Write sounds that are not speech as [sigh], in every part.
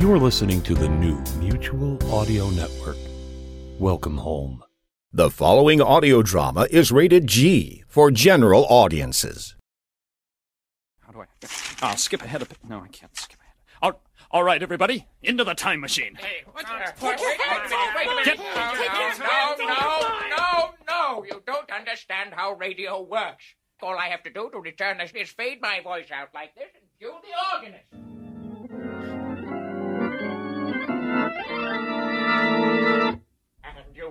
You're listening to the new Mutual Audio Network. Welcome home. The following audio drama is rated G for general audiences. How do I? I'll skip ahead a bit. No, I can't skip ahead. All, all right, everybody, into the time machine. Hey, a minute, wait a minute. No, no, no, no, no. You don't understand how radio works. All I have to do to return this is fade my voice out like this and cue the organist.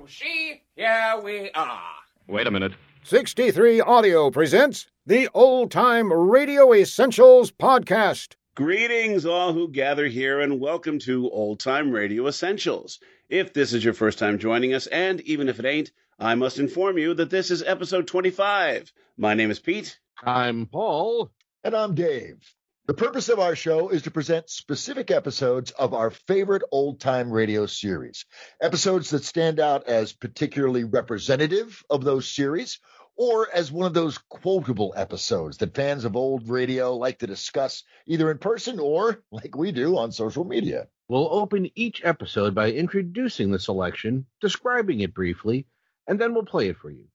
See, here we are. Wait a minute. 63 Audio presents the Old Time Radio Essentials Podcast. Greetings, all who gather here, and welcome to Old Time Radio Essentials. If this is your first time joining us, and even if it ain't, I must inform you that this is episode 25. My name is Pete. I'm Paul. And I'm Dave. The purpose of our show is to present specific episodes of our favorite old time radio series. Episodes that stand out as particularly representative of those series or as one of those quotable episodes that fans of old radio like to discuss either in person or, like we do, on social media. We'll open each episode by introducing the selection, describing it briefly, and then we'll play it for you.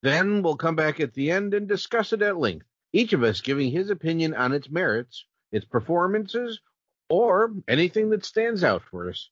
Then we'll come back at the end and discuss it at length, each of us giving his opinion on its merits, its performances, or anything that stands out for us.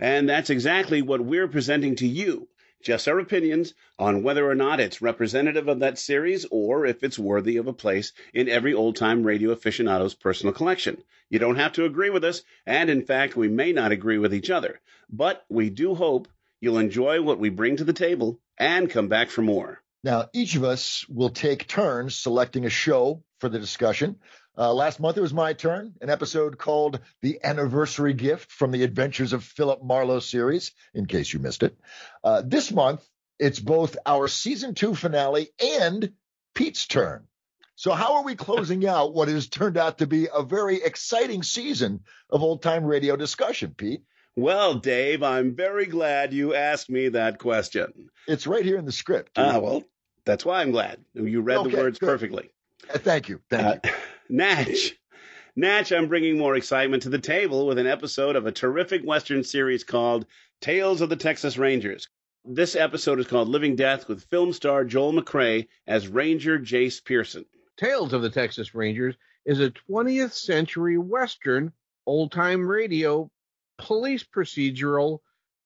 And that's exactly what we're presenting to you. Just our opinions on whether or not it's representative of that series or if it's worthy of a place in every old time radio aficionado's personal collection. You don't have to agree with us, and in fact, we may not agree with each other. But we do hope you'll enjoy what we bring to the table and come back for more. Now, each of us will take turns selecting a show for the discussion. Uh, last month it was my turn, an episode called The Anniversary Gift from the Adventures of Philip Marlowe series, in case you missed it. Uh, this month, it's both our season two finale and Pete's turn. So, how are we closing [laughs] out what has turned out to be a very exciting season of old time radio discussion, Pete? Well, Dave, I'm very glad you asked me that question. It's right here in the script. Ah, well, that's why I'm glad. You read Okay, the words good. perfectly. Uh, thank you. Thank you. Uh, [laughs] Natch. Natch, I'm bringing more excitement to the table with an episode of a terrific Western series called Tales of the Texas Rangers. This episode is called Living Death with film star Joel McCrea as Ranger Jace Pearson. Tales of the Texas Rangers is a 20th century Western old time radio police procedural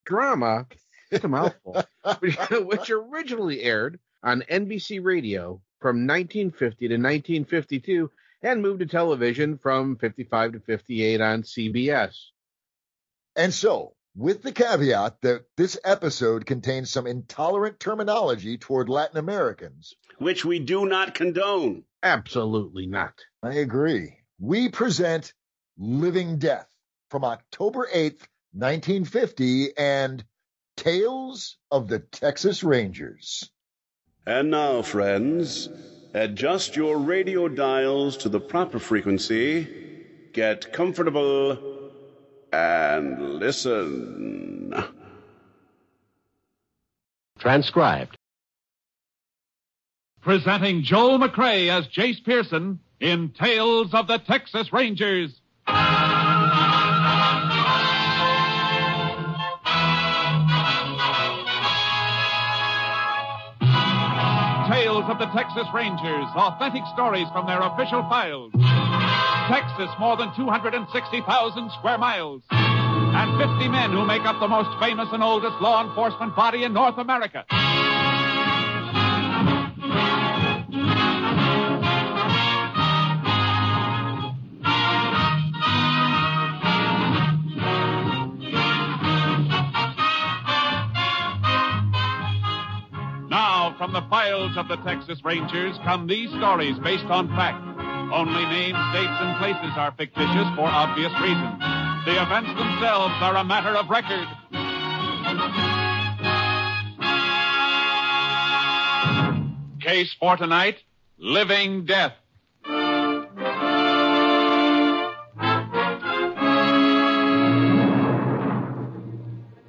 drama. It's a mouthful, which, [laughs] which originally aired on NBC Radio from 1950 to 1952 and moved to television from 55 to 58 on CBS. And so, with the caveat that this episode contains some intolerant terminology toward Latin Americans, which we do not condone. Absolutely not. I agree. We present Living Death from October 8th, 1950, and Tales of the Texas Rangers. And now, friends, adjust your radio dials to the proper frequency, get comfortable, and listen. Transcribed. Presenting Joel McCrea as Jace Pearson in Tales of the Texas Rangers. Tales of the Texas Rangers, authentic stories from their official files. Texas, more than 260,000 square miles. And 50 men who make up the most famous and oldest law enforcement body in North America. From the files of the Texas Rangers come these stories based on fact. Only names, dates, and places are fictitious for obvious reasons. The events themselves are a matter of record. Case for tonight Living Death.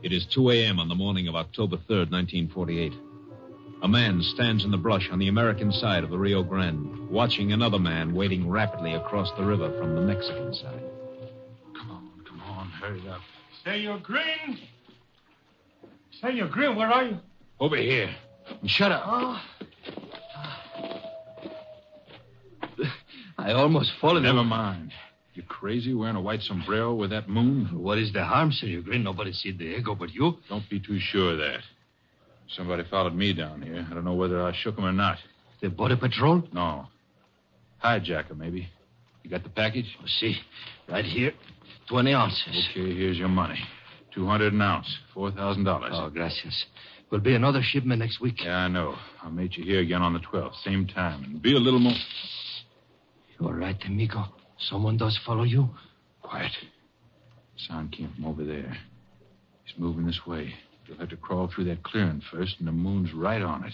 It is 2 a.m. on the morning of October 3rd, 1948. A man stands in the brush on the American side of the Rio Grande, watching another man wading rapidly across the river from the Mexican side. Come on, come on. hurry up. Senor Green? Senor Green, where are you? Over here. And shut up. Oh. [sighs] I almost fallen. Never mind. You crazy wearing a white sombrero with that moon? What is the harm, Senor Green? Nobody see the ego but you. Don't be too sure of that. Somebody followed me down here. I don't know whether I shook him or not. The border patrol? No. Hijacker, maybe. You got the package? Oh, see, right here. 20 ounces. Okay, here's your money. 200 an ounce. $4,000. Oh, gracias. Will be another shipment next week. Yeah, I know. I'll meet you here again on the 12th, same time. And be a little more. You're right, amigo? Someone does follow you? Quiet. Sound came from over there. He's moving this way. You'll have to crawl through that clearing first, and the moon's right on it.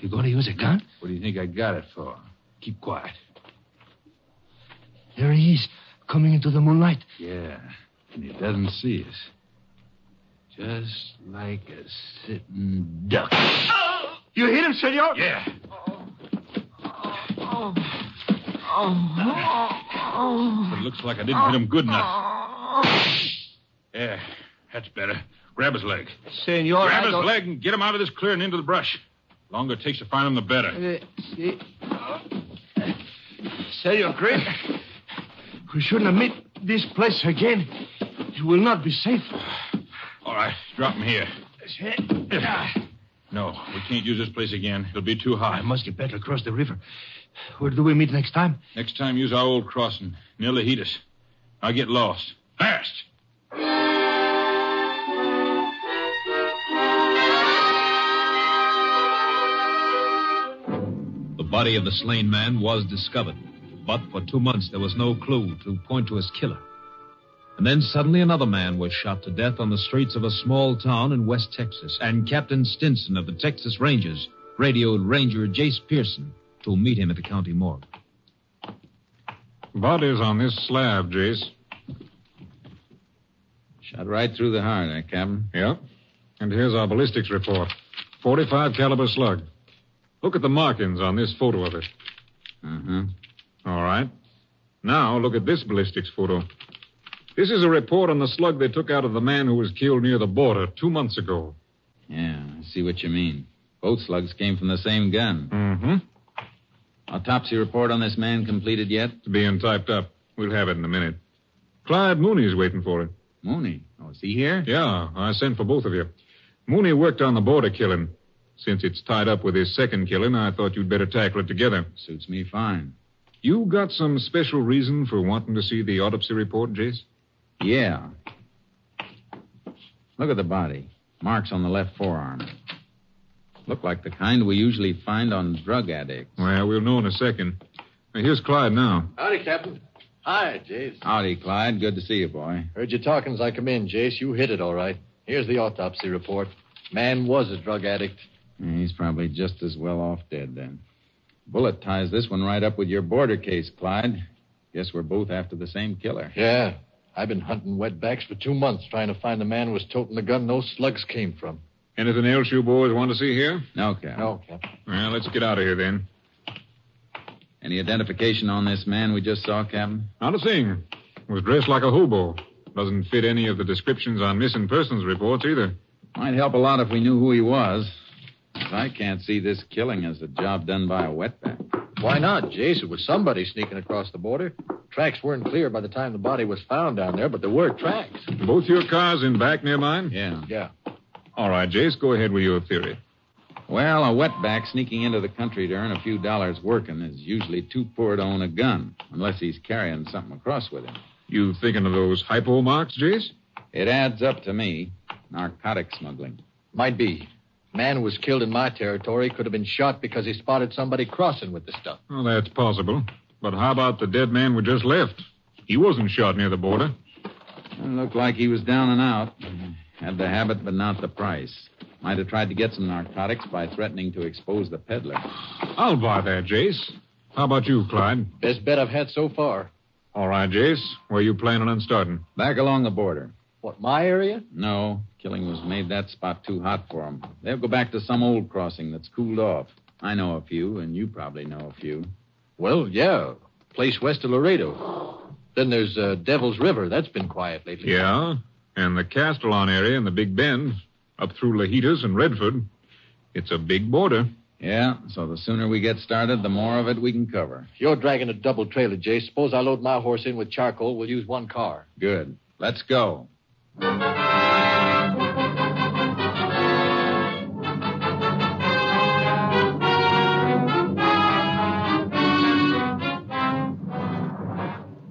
You going to use a gun? What do you think I got it for? Keep quiet. There he is, coming into the moonlight. Yeah, and he doesn't see us. Just like a sitting duck. [gasps] You hit him, senor? Yeah. Oh. But it looks like I didn't hit him good enough. [gasps] Yeah, that's better. Grab his leg. Senor, Grab I his don't- leg and get him out of this clearing into the brush. The Longer it takes to find him, the better. Uh, see- Senor Green, we shouldn't have met this place again. It will not be safe. All right, drop him here. No, we can't use this place again. It'll be too high. I must get back across the river. Where do we meet next time? Next time, use our old crossing near Lajitas. I'll get lost. Fast! Body of the slain man was discovered, but for two months there was no clue to point to his killer. And then suddenly another man was shot to death on the streets of a small town in West Texas, and Captain Stinson of the Texas Rangers radioed Ranger Jace Pearson to meet him at the county morgue. Body's on this slab, Jace. Shot right through the heart, eh, Captain? Yep. And here's our ballistics report. 45 caliber slug. Look at the markings on this photo of it. Uh-huh. All right. Now look at this ballistics photo. This is a report on the slug they took out of the man who was killed near the border two months ago. Yeah, I see what you mean. Both slugs came from the same gun. Mm-hmm. Autopsy report on this man completed yet? It's being typed up. We'll have it in a minute. Clyde Mooney's waiting for it. Mooney? Oh, is he here? Yeah, I sent for both of you. Mooney worked on the border killing. Since it's tied up with his second killing, I thought you'd better tackle it together. Suits me fine. You got some special reason for wanting to see the autopsy report, Jace? Yeah. Look at the body. Marks on the left forearm. Look like the kind we usually find on drug addicts. Well, we'll know in a second. Here's Clyde now. Howdy, Captain. Hi, Jace. Howdy, Clyde. Good to see you, boy. Heard you talking as I come in, Jace. You hit it all right. Here's the autopsy report. Man was a drug addict. He's probably just as well off dead then. Bullet ties this one right up with your border case, Clyde. Guess we're both after the same killer. Yeah. I've been hunting wetbacks for two months trying to find the man who was toting the gun those slugs came from. Anything else you boys want to see here? No, Cap. No, Captain. Well, let's get out of here then. Any identification on this man we just saw, Captain? Not a thing. Was dressed like a hobo. Doesn't fit any of the descriptions on missing persons reports either. Might help a lot if we knew who he was. 'Cause I can't see this killing as a job done by a wetback. Why not, Jace? It was somebody sneaking across the border. Tracks weren't clear by the time the body was found down there, but there were tracks. Both your cars in back near mine? Yeah. Yeah. All right, Jace, go ahead with your theory. Well, a wetback sneaking into the country to earn a few dollars working is usually too poor to own a gun, unless he's carrying something across with him. You thinking of those hypo marks, Jace? It adds up to me. Narcotic smuggling. Might be. Man who was killed in my territory could have been shot because he spotted somebody crossing with the stuff. Well, that's possible. But how about the dead man we just left? He wasn't shot near the border. It looked like he was down and out. Had the habit, but not the price. Might have tried to get some narcotics by threatening to expose the peddler. I'll buy that, Jace. How about you, Clyde? Best bet I've had so far. All right, Jace. Where you planning on starting? Back along the border. What, my area? No, killing was made that spot too hot for 'em. They'll go back to some old crossing that's cooled off. I know a few, and you probably know a few. Well, yeah. Place west of Laredo. Then there's uh, Devil's River. That's been quiet lately. Yeah, and the Castolon area and the Big Bend, up through Lajitas and Redford. It's a big border. Yeah, so the sooner we get started, the more of it we can cover. If you're dragging a double trailer, Jace, suppose I load my horse in with charcoal. We'll use one car. Good. Let's go.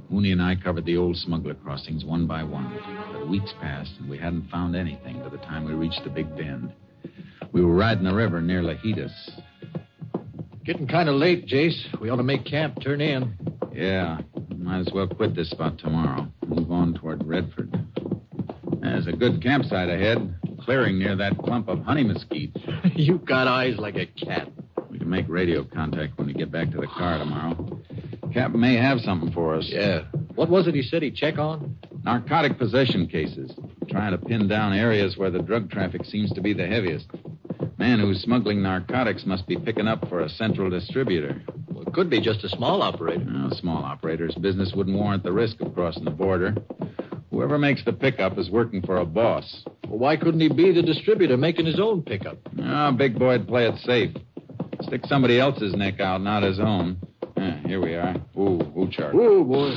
Mooney and I covered the old smuggler crossings one by one. But weeks passed, and we hadn't found anything by the time we reached the Big Bend. We were riding the river near Lajitas. Getting kind of late, Jace. We ought to make camp, turn in. Yeah, might as well quit this spot tomorrow. Move on toward Redford. There's a good campsite ahead, clearing near that clump of honey mesquite. [laughs] You've got eyes like a cat. We can make radio contact when we get back to the car tomorrow. Captain may have something for us. Yeah. What was it he said he'd check on? Narcotic possession cases. Trying to pin down areas where the drug traffic seems to be the heaviest. Man who's smuggling narcotics must be picking up for a central distributor. Well, it could be just a small operator. No, small operators' business wouldn't warrant the risk of crossing the border. Whoever makes the pickup is working for a boss. Well, why couldn't he be the distributor making his own pickup? Ah, big boy'd play it safe. Stick somebody else's neck out, not his own. Ah, here we are. Ooh, ooh, Charlie. Ooh, boy.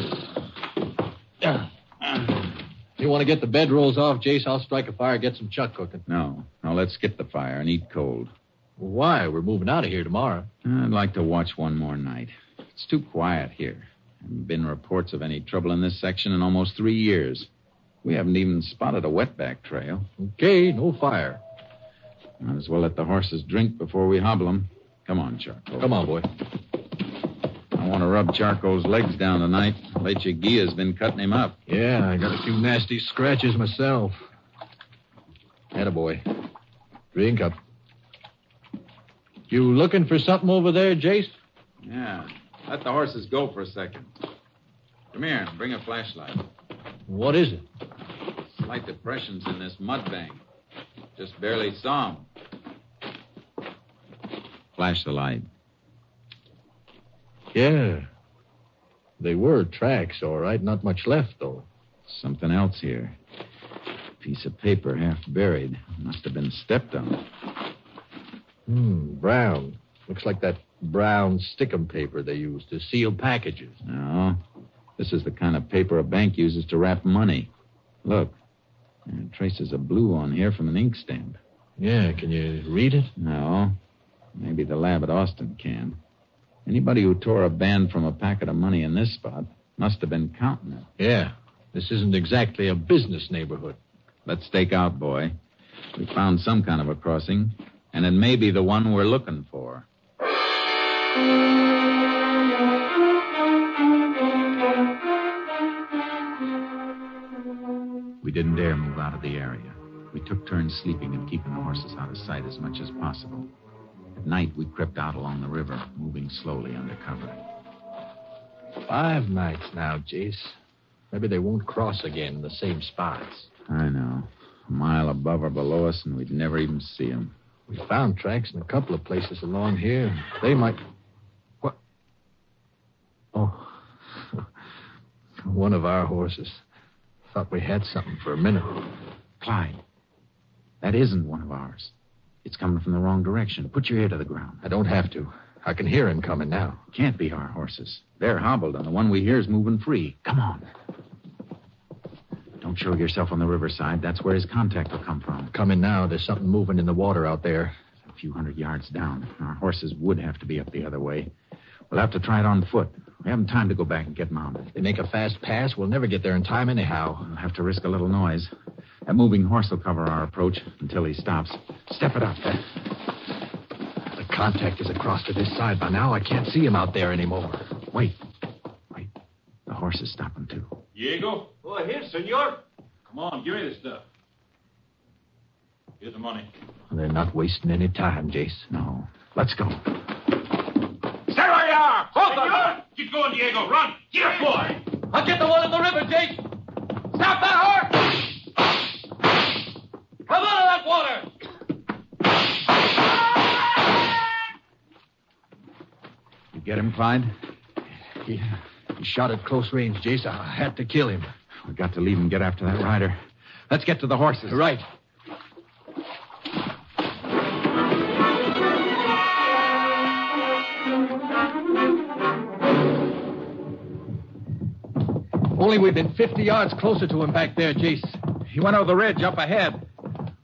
You want to get the bedrolls off, Jace? I'll strike a fire, and get some chuck cooking. No, no, let's skip the fire and eat cold. Why? We're moving out of here tomorrow. I'd like to watch one more night. It's too quiet here. Haven't been reports of any trouble in this section in almost three years. We haven't even spotted a wetback trail. Okay, no fire. Might as well let the horses drink before we hobble them. Come on, Charcoal. Come on, boy. I want to rub Charcoal's legs down tonight. Lechuguilla's been cutting him up. Yeah, I got a few nasty scratches myself. boy. Drink up. You looking for something over there, Jace? Yeah. Let the horses go for a second. Come here. and Bring a flashlight. What is it? Slight depressions in this mud bank. Just barely saw 'em. Flash the light. Yeah. They were tracks, all right. Not much left, though. Something else here. Piece of paper half buried. Must have been stepped on. Hmm, brown. Looks like that brown stickum paper they use to seal packages. No. This is the kind of paper a bank uses to wrap money. Look. There are traces of blue on here from an ink stamp. Yeah, can you read it? No. Maybe the lab at Austin can. Anybody who tore a band from a packet of money in this spot must have been counting it. Yeah. This isn't exactly a business neighborhood. Let's stake out, boy. We found some kind of a crossing, and it may be the one we're looking for. We didn't dare move out of the area. We took turns sleeping and keeping the horses out of sight as much as possible. At night, we crept out along the river, moving slowly under cover. Five nights now, Jace. Maybe they won't cross again in the same spots. I know. A mile above or below us, and we'd never even see them. We found tracks in a couple of places along here. They might. What? Oh. One of our horses. Thought we had something for a minute. Clyde, that isn't one of ours. It's coming from the wrong direction. Put your ear to the ground. I don't have to. I can hear him coming now. Can't be our horses. They're hobbled, and the one we hear is moving free. Come on. Don't show yourself on the riverside. That's where his contact will come from. Coming now. There's something moving in the water out there. A few hundred yards down. Our horses would have to be up the other way. We'll have to try it on foot. We haven't time to go back and get mounted. If they make a fast pass, we'll never get there in time anyhow. We'll have to risk a little noise. That moving horse will cover our approach until he stops. Step it up. The contact is across to this side by now. I can't see him out there anymore. Wait. Wait. The horse is stopping too. Diego? Oh, here, senor. Come on, give me the stuff. Here's the money. They're not wasting any time, Jace. No. Let's go. Stay where you are! Hold on! Keep going, Diego. Run! Get up, boy! I'll get the one in the river, Jace. Stop that horse! Come out of that water! You get him, Clyde? Yeah. He shot at close range, Jace. I had to kill him. We got to leave and get after that rider. Let's get to the horses. Right. Only we'd been 50 yards closer to him back there, Jace. He went over the ridge up ahead.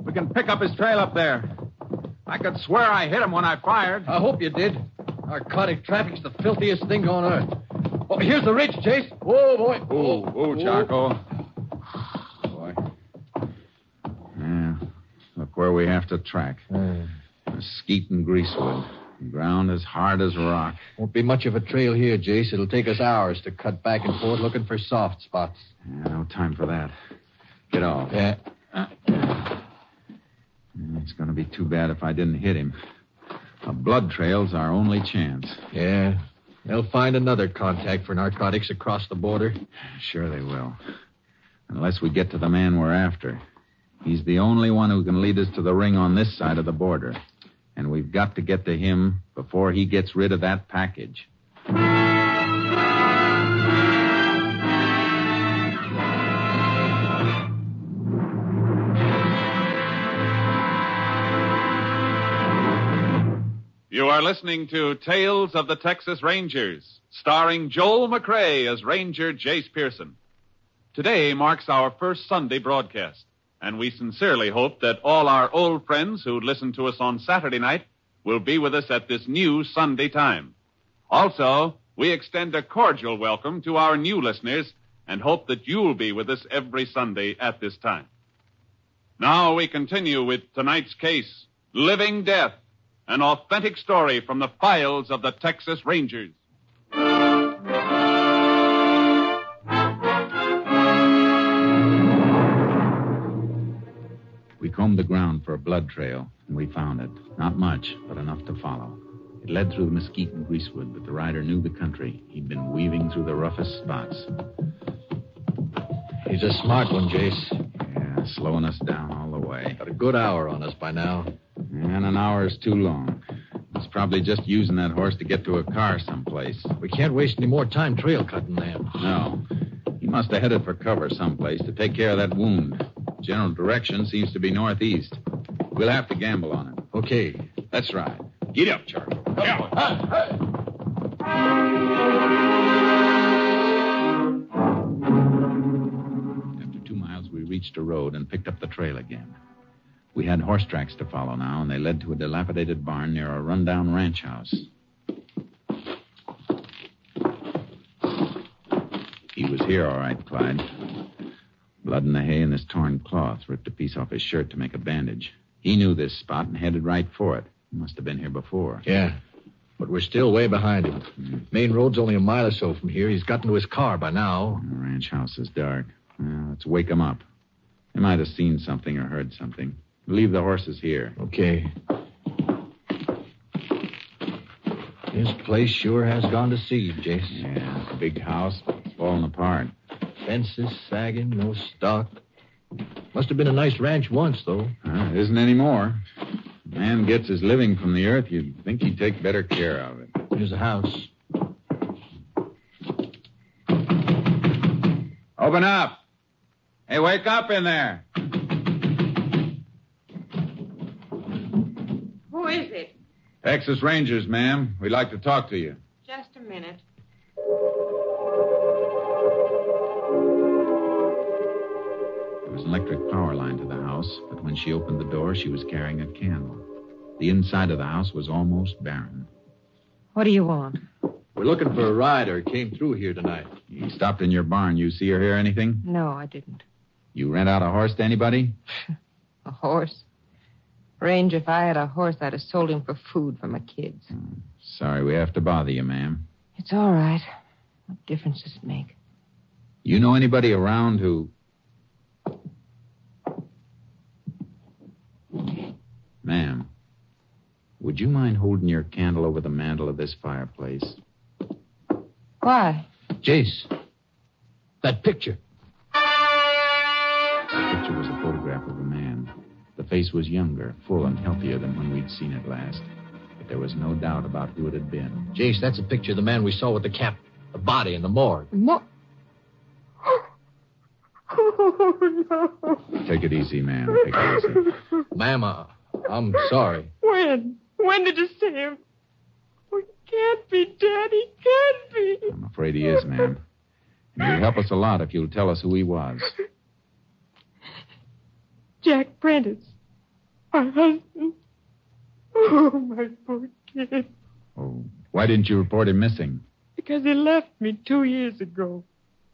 We can pick up his trail up there. I could swear I hit him when I fired. I hope you did. Narcotic traffic's the filthiest thing on earth. Oh, here's the ridge, Jace. Whoa, boy. Whoa, whoa, Charcoal. Boy. Yeah. Look where we have to track. Mesquite and Greasewood. Ground as hard as rock. Won't be much of a trail here, Jace. It'll take us hours to cut back and forth looking for soft spots. Yeah, no time for that. Get off. Yeah. Mm, it's going to be too bad if I didn't hit him. A blood trail's our only chance. Yeah. They'll find another contact for narcotics across the border. Sure they will. Unless we get to the man we're after. He's the only one who can lead us to the ring on this side of the border. And we've got to get to him before he gets rid of that package. You are listening to Tales of the Texas Rangers, starring Joel McCrea as Ranger Jace Pearson. Today marks our first Sunday broadcast, and we sincerely hope that all our old friends who listened to us on Saturday night will be with us at this new Sunday time. Also, we extend a cordial welcome to our new listeners and hope that you'll be with us every Sunday at this time. Now we continue with tonight's case, Living Death, an authentic story from the files of the Texas Rangers. Combed the ground for a blood trail, and we found it. Not much, but enough to follow. It led through the mesquite and greasewood, but the rider knew the country. He'd been weaving through the roughest spots. He's a smart one, Jace. Yeah, slowing us down all the way. Got a good hour on us by now. And an hour is too long. He's probably just using that horse to get to a car someplace. We can't waste any more time trail cutting then. No. He must have headed for cover someplace to take care of that wound. General direction seems to be northeast. We'll have to gamble on it. Okay. That's right. Get up, Charlie. After two miles, we reached a road and picked up the trail again. We had horse tracks to follow now, and they led to a dilapidated barn near a rundown ranch house. He was here, all right, Clyde. Blood in the hay and this torn cloth ripped a piece off his shirt to make a bandage. He knew this spot and headed right for it. He must have been here before. Yeah. But we're still way behind him. Hmm. Main road's only a mile or so from here. He's gotten to his car by now. The ranch house is dark. Well, let's wake him up. He might have seen something or heard something. Leave the horses here. Okay. This place sure has gone to seed, Jason. Yeah, big house. It's falling apart. Fences sagging, no stock. Must have been a nice ranch once, though. Uh, it isn't anymore. Man gets his living from the earth, you'd think he'd take better care of it. Here's a house. Open up. Hey, wake up in there. Who is it? Texas Rangers, ma'am. We'd like to talk to you. Just a minute. Electric power line to the house, but when she opened the door, she was carrying a candle. The inside of the house was almost barren. What do you want? We're looking for a rider. Who came through here tonight. He stopped in your barn. You see or hear anything? No, I didn't. You rent out a horse to anybody? [laughs] A horse? Range, if I had a horse, I'd have sold him for food for my kids. Hmm. Sorry we have to bother you, ma'am. It's all right. What difference does it make? You know anybody around who. Ma'am, would you mind holding your candle over the mantel of this fireplace? Why? Jace. That picture. The picture was a photograph of a man. The face was younger, full, and healthier than when we'd seen it last. But there was no doubt about who it had been. Jace, that's a picture of the man we saw with the cap. The body in the morgue. Mo- oh, no. Take it easy, ma'am. Take it easy. Ma'am, uh, I'm sorry. When? When did you see him? Oh, he can't be dead. He can't be. I'm afraid he is, ma'am. And you'll help us a lot if you'll tell us who he was. Jack Prentice. My husband. Oh, my poor kid. Oh, why didn't you report him missing? Because he left me two years ago.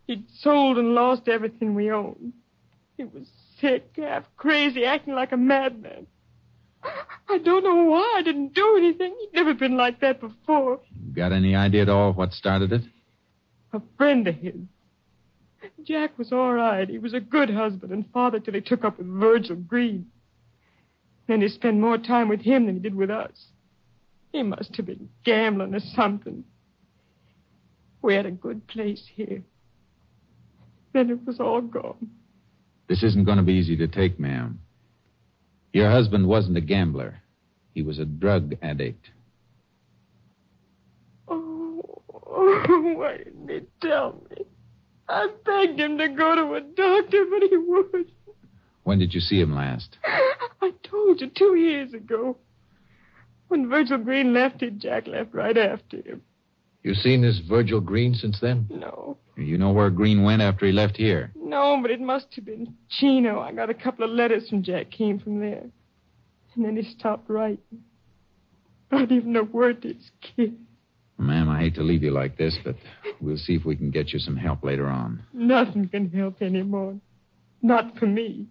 He'd sold and lost everything we owned. He was sick, half crazy, acting like a madman. I don't know why I didn't do anything. He'd never been like that before. Got any idea at all what started it? A friend of his. Jack was all right. He was a good husband and father till he took up with Virgil Green. Then he spent more time with him than he did with us. He must have been gambling or something. We had a good place here. Then it was all gone. This isn't going to be easy to take, ma'am. Your husband wasn't a gambler. He was a drug addict. Oh, oh why didn't he tell me? I begged him to go to a doctor, but he wouldn't. When did you see him last? I told you two years ago. When Virgil Green left here, Jack left right after him. You seen this Virgil Green since then? No. You know where Green went after he left here? No, but it must have been Chino. I got a couple of letters from Jack came from there. And then he stopped writing. Not even a word to his kid. Ma'am, I hate to leave you like this, but we'll see if we can get you some help later on. Nothing can help anymore. Not for me.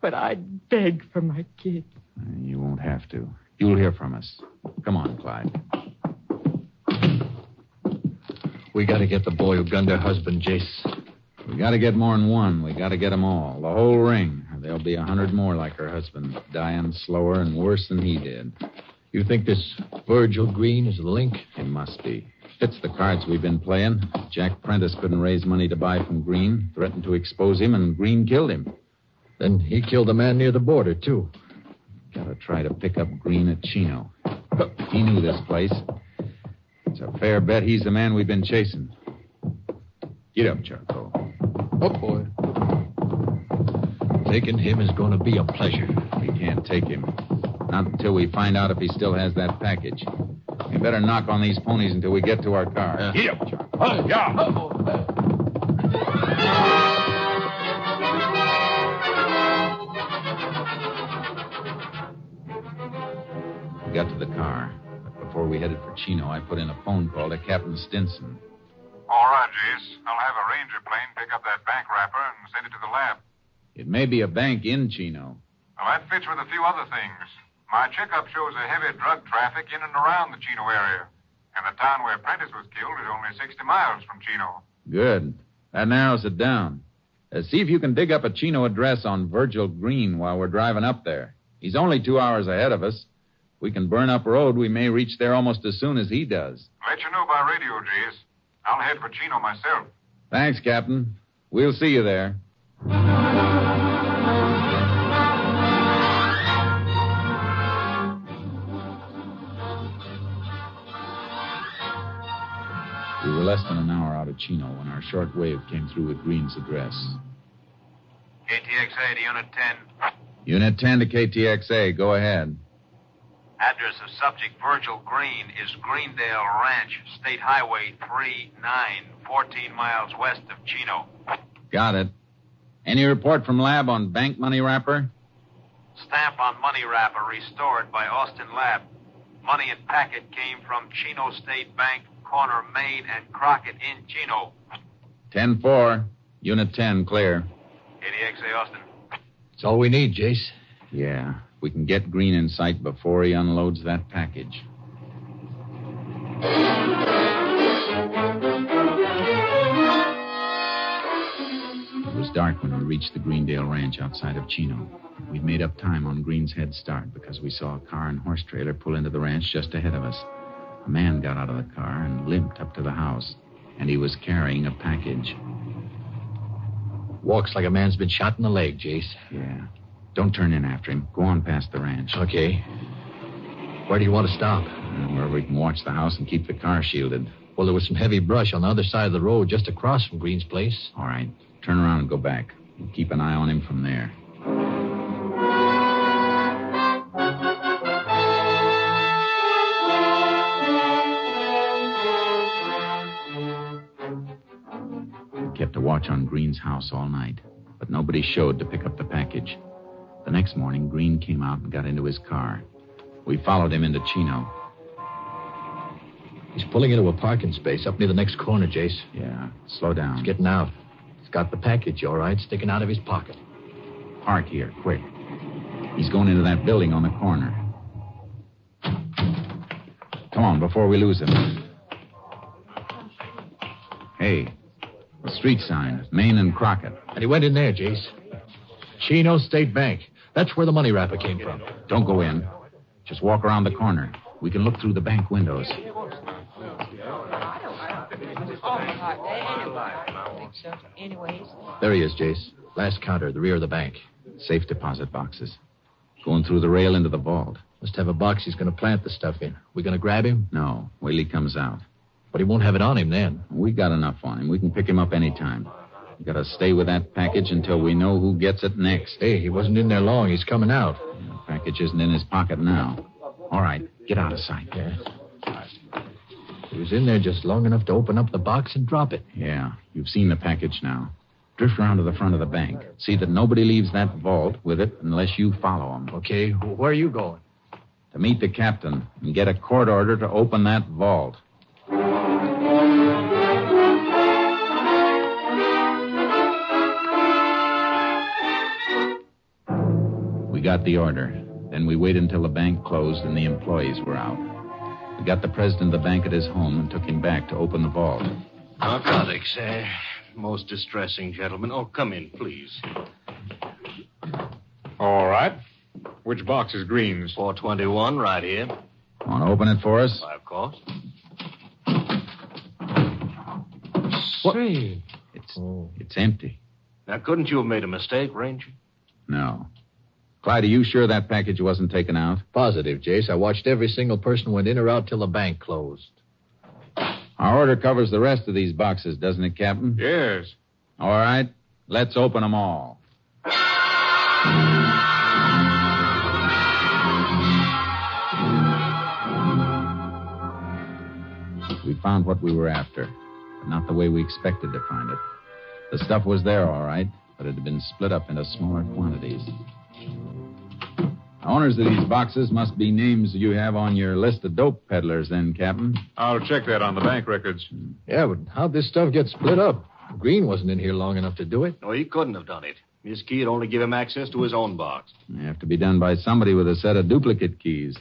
But I'd beg for my kid. You won't have to. You'll hear from us. Come on, Clyde. We gotta get the boy who gunned her husband, Jace. We gotta get more than one. We gotta get 'em all. The whole ring. There'll be a hundred more like her husband, dying slower and worse than he did. You think this Virgil Green is the link? It must be. Fits the cards we've been playing. Jack Prentice couldn't raise money to buy from Green, threatened to expose him, and Green killed him. Then he killed a man near the border, too. Gotta try to pick up Green at Chino. He knew this place. It's a fair bet he's the man we've been chasing. Get up, Charcoal. Oh, boy. Taking him is going to be a pleasure. We can't take him. Not until we find out if he still has that package. We better knock on these ponies until we get to our car. Get up, Charcoal. yeah. We got to the car. Before we headed for Chino, I put in a phone call to Captain Stinson. All right, Jace. I'll have a ranger plane pick up that bank wrapper and send it to the lab. It may be a bank in Chino. Well, that fits with a few other things. My checkup shows a heavy drug traffic in and around the Chino area. And the town where Prentice was killed is only 60 miles from Chino. Good. That narrows it down. Uh, see if you can dig up a Chino address on Virgil Green while we're driving up there. He's only two hours ahead of us. We can burn up road. We may reach there almost as soon as he does. Let you know by radio, Jace. I'll head for Chino myself. Thanks, Captain. We'll see you there. We were less than an hour out of Chino when our short wave came through with Green's address. KTXA to Unit 10. Unit 10 to KTXA. Go ahead. Address of subject Virgil Green is Greendale Ranch, State Highway 39, 14 miles west of Chino. Got it. Any report from lab on bank money wrapper? Stamp on money wrapper restored by Austin Lab. Money and packet came from Chino State Bank, corner Main and Crockett in Chino. 10 4. Unit 10, clear. KTXA Austin. That's all we need, Jace. Yeah. We can get Green in sight before he unloads that package. It was dark when we reached the Greendale Ranch outside of Chino. We'd made up time on Green's head start because we saw a car and horse trailer pull into the ranch just ahead of us. A man got out of the car and limped up to the house, and he was carrying a package. Walks like a man's been shot in the leg, Jace. Yeah. Don't turn in after him. Go on past the ranch. Okay. Where do you want to stop? Uh, where we can watch the house and keep the car shielded. Well, there was some heavy brush on the other side of the road just across from Green's place. All right. Turn around and go back. We'll keep an eye on him from there. We kept a watch on Green's house all night, but nobody showed to pick up the package. The next morning, Green came out and got into his car. We followed him into Chino. He's pulling into a parking space up near the next corner, Jace. Yeah, slow down. He's getting out. He's got the package, all right, sticking out of his pocket. Park here, quick. He's going into that building on the corner. Come on, before we lose him. Hey, the street sign, Main and Crockett. And he went in there, Jace. Chino State Bank. That's where the money wrapper came from. Don't go in. Just walk around the corner. We can look through the bank windows. There he is, Jace. Last counter, the rear of the bank. Safe deposit boxes. Going through the rail into the vault. Must have a box he's going to plant the stuff in. We going to grab him? No, wait till he comes out. But he won't have it on him then. We got enough on him. We can pick him up any time. Gotta stay with that package until we know who gets it next. Hey, he wasn't in there long. He's coming out. The package isn't in his pocket now. All right, get out of sight. Yeah. He was in there just long enough to open up the box and drop it. Yeah, you've seen the package now. Drift around to the front of the bank. See that nobody leaves that vault with it unless you follow him. Okay, where are you going? To meet the captain and get a court order to open that vault. We got the order. Then we waited until the bank closed and the employees were out. We got the president of the bank at his home and took him back to open the vault. Narcotics, eh? Most distressing, gentlemen. Oh, come in, please. All right. Which box is Green's? 421, right here. Want to open it for us? Why, of course. Strange. It's, it's empty. Now, couldn't you have made a mistake, Ranger? No. Clyde, are you sure that package wasn't taken out? Positive, Jace. I watched every single person went in or out till the bank closed. Our order covers the rest of these boxes, doesn't it, Captain? Yes. All right. Let's open them all. We found what we were after, but not the way we expected to find it. The stuff was there, all right, but it had been split up into smaller quantities. Owners of these boxes must be names you have on your list of dope peddlers, then, Captain. I'll check that on the bank records. Yeah, but how'd this stuff get split up? Green wasn't in here long enough to do it. No, he couldn't have done it. His key had only give him access to his own box. They have to be done by somebody with a set of duplicate keys.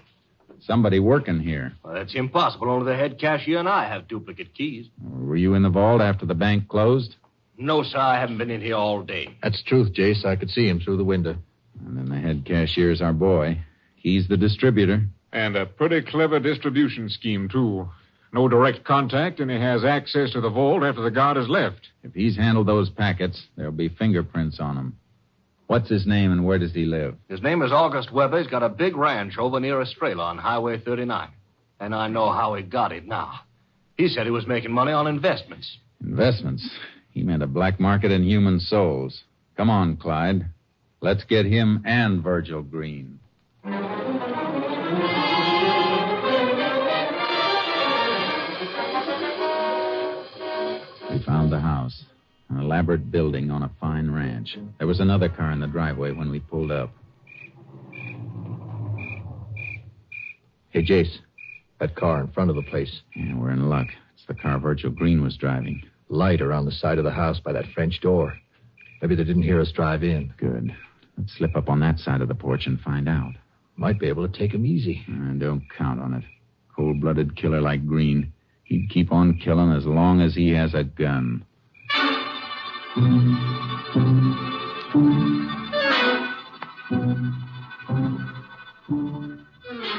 Somebody working here. Well, that's impossible. Only the head cashier and I have duplicate keys. Were you in the vault after the bank closed? No, sir, I haven't been in here all day. That's truth, Jace. I could see him through the window. And then the head cashier's our boy. He's the distributor. And a pretty clever distribution scheme, too. No direct contact, and he has access to the vault after the guard has left. If he's handled those packets, there'll be fingerprints on them. What's his name and where does he live? His name is August Weber. He's got a big ranch over near Estrella on Highway 39. And I know how he got it now. He said he was making money on investments. Investments? He meant a black market in human souls. Come on, Clyde. Let's get him and Virgil Green. We found the house, an elaborate building on a fine ranch. There was another car in the driveway when we pulled up. Hey, Jace. That car in front of the place. Yeah, we're in luck. It's the car Virgil Green was driving. Light around the side of the house by that French door. Maybe they didn't hear us drive in. Good. Let's slip up on that side of the porch and find out. Might be able to take him easy. Uh, don't count on it. Cold blooded killer like Green. He'd keep on killing as long as he has a gun.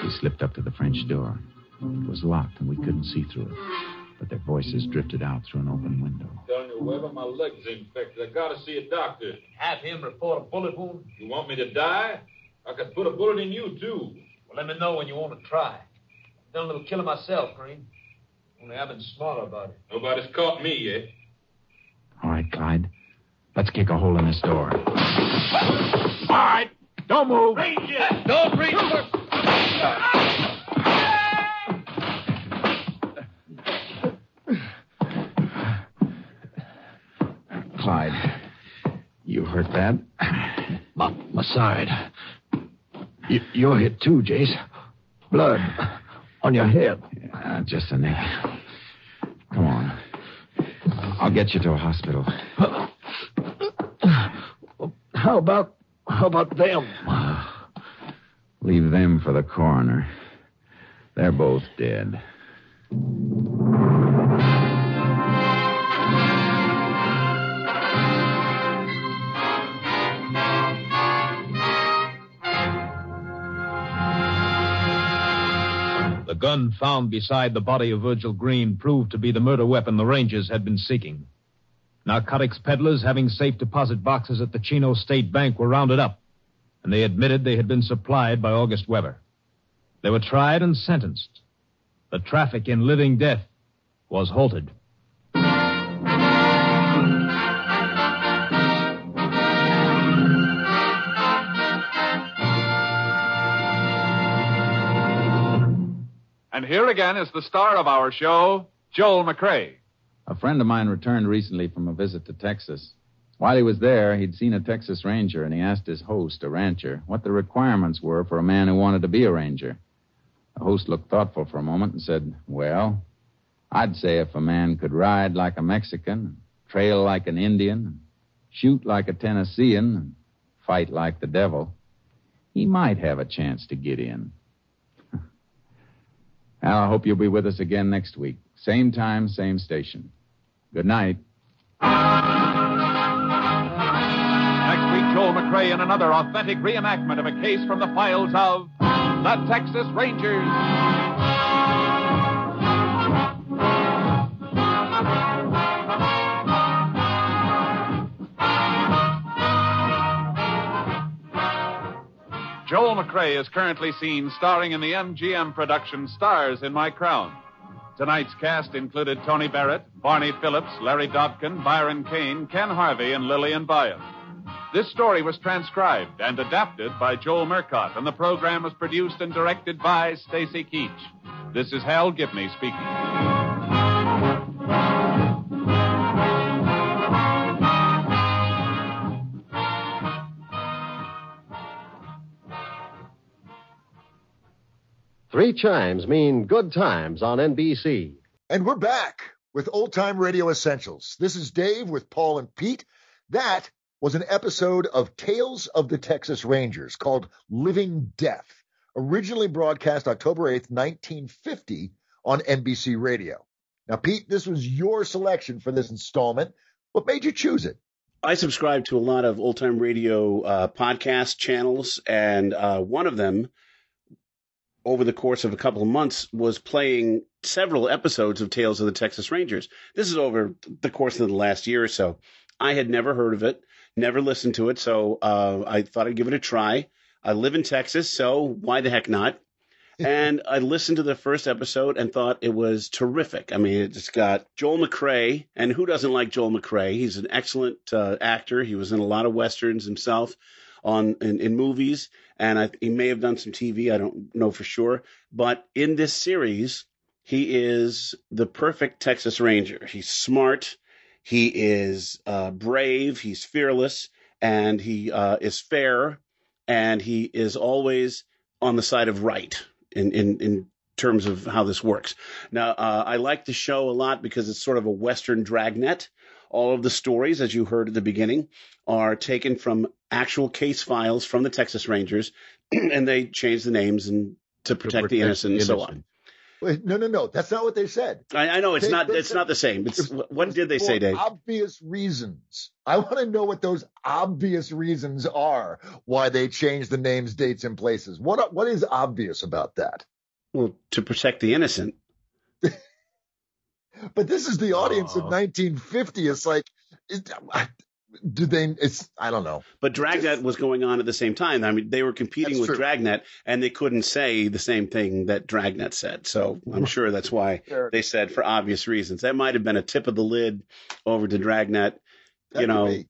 We slipped up to the French door. It was locked and we couldn't see through it. But their voices drifted out through an open window. telling you, Weber, my leg's infected. I gotta see a doctor. Have him report a bullet wound? You want me to die? I could put a bullet in you, too. Well, let me know when you want to try. I've done a little killing myself, Green. Only I've been smarter about it. Nobody's caught me yet. All right, Clyde. Let's kick a hole in this door. All right. Don't move. Don't reach for... hurt bad? [coughs] My, my side. You, you're hit too, Jace. Blood on your head. Uh, just a nick. Come on. I'll get you to a hospital. [coughs] How about how about them? Leave them for the coroner. They're both dead. Gun found beside the body of Virgil Green proved to be the murder weapon the Rangers had been seeking. Narcotics peddlers having safe deposit boxes at the Chino State Bank were rounded up, and they admitted they had been supplied by August Weber. They were tried and sentenced. The traffic in living death was halted. And here again is the star of our show, Joel McCrea. A friend of mine returned recently from a visit to Texas. While he was there, he'd seen a Texas Ranger, and he asked his host, a rancher, what the requirements were for a man who wanted to be a ranger. The host looked thoughtful for a moment and said, Well, I'd say if a man could ride like a Mexican, trail like an Indian, shoot like a Tennessean, and fight like the devil, he might have a chance to get in. Well, I hope you'll be with us again next week. Same time, same station. Good night. Next week, Joel McCrea in another authentic reenactment of a case from the files of the Texas Rangers. Joel McCrea is currently seen starring in the MGM production Stars in My Crown. Tonight's cast included Tony Barrett, Barney Phillips, Larry Dobkin, Byron Kane, Ken Harvey, and Lillian Byam. This story was transcribed and adapted by Joel Murcott, and the program was produced and directed by Stacy Keach. This is Hal Gibney speaking. Three chimes mean good times on NBC. And we're back with Old Time Radio Essentials. This is Dave with Paul and Pete. That was an episode of Tales of the Texas Rangers called Living Death, originally broadcast October 8th, 1950 on NBC Radio. Now, Pete, this was your selection for this installment. What made you choose it? I subscribe to a lot of old time radio uh, podcast channels, and uh, one of them, over the course of a couple of months, was playing several episodes of Tales of the Texas Rangers. This is over the course of the last year or so. I had never heard of it, never listened to it, so uh, I thought I'd give it a try. I live in Texas, so why the heck not? [laughs] and I listened to the first episode and thought it was terrific. I mean, it's got Joel McCrea, and who doesn't like Joel McCrea? He's an excellent uh, actor. He was in a lot of westerns himself, on in, in movies, and I, he may have done some TV. I don't know for sure, but in this series, he is the perfect Texas Ranger. He's smart. He is uh, brave. He's fearless, and he uh, is fair, and he is always on the side of right in, in, in terms of how this works. Now, uh, I like the show a lot because it's sort of a Western dragnet. All of the stories, as you heard at the beginning, are taken from actual case files from the Texas Rangers, [clears throat] and they changed the names and to protect, protect the innocent and so on. Wait, no, no, no. That's not what they said. I, I know it's They- not. they It's said- not the same. It's what did they say, Dave? Obvious reasons. I want to know what those obvious reasons are why they changed the names, dates, and places. What what is obvious about that? Well, to protect the innocent. [laughs] But this is the audience Oh. of 1950. It's like, it, do they? It's I don't know. But Dragnet was going on at the same time. I mean, they were competing That's with true. Dragnet, and they couldn't say the same thing that Dragnet said. So I'm sure that's why Sure. they said for obvious reasons. That might have been a tip of the lid over to Dragnet. That you know, be.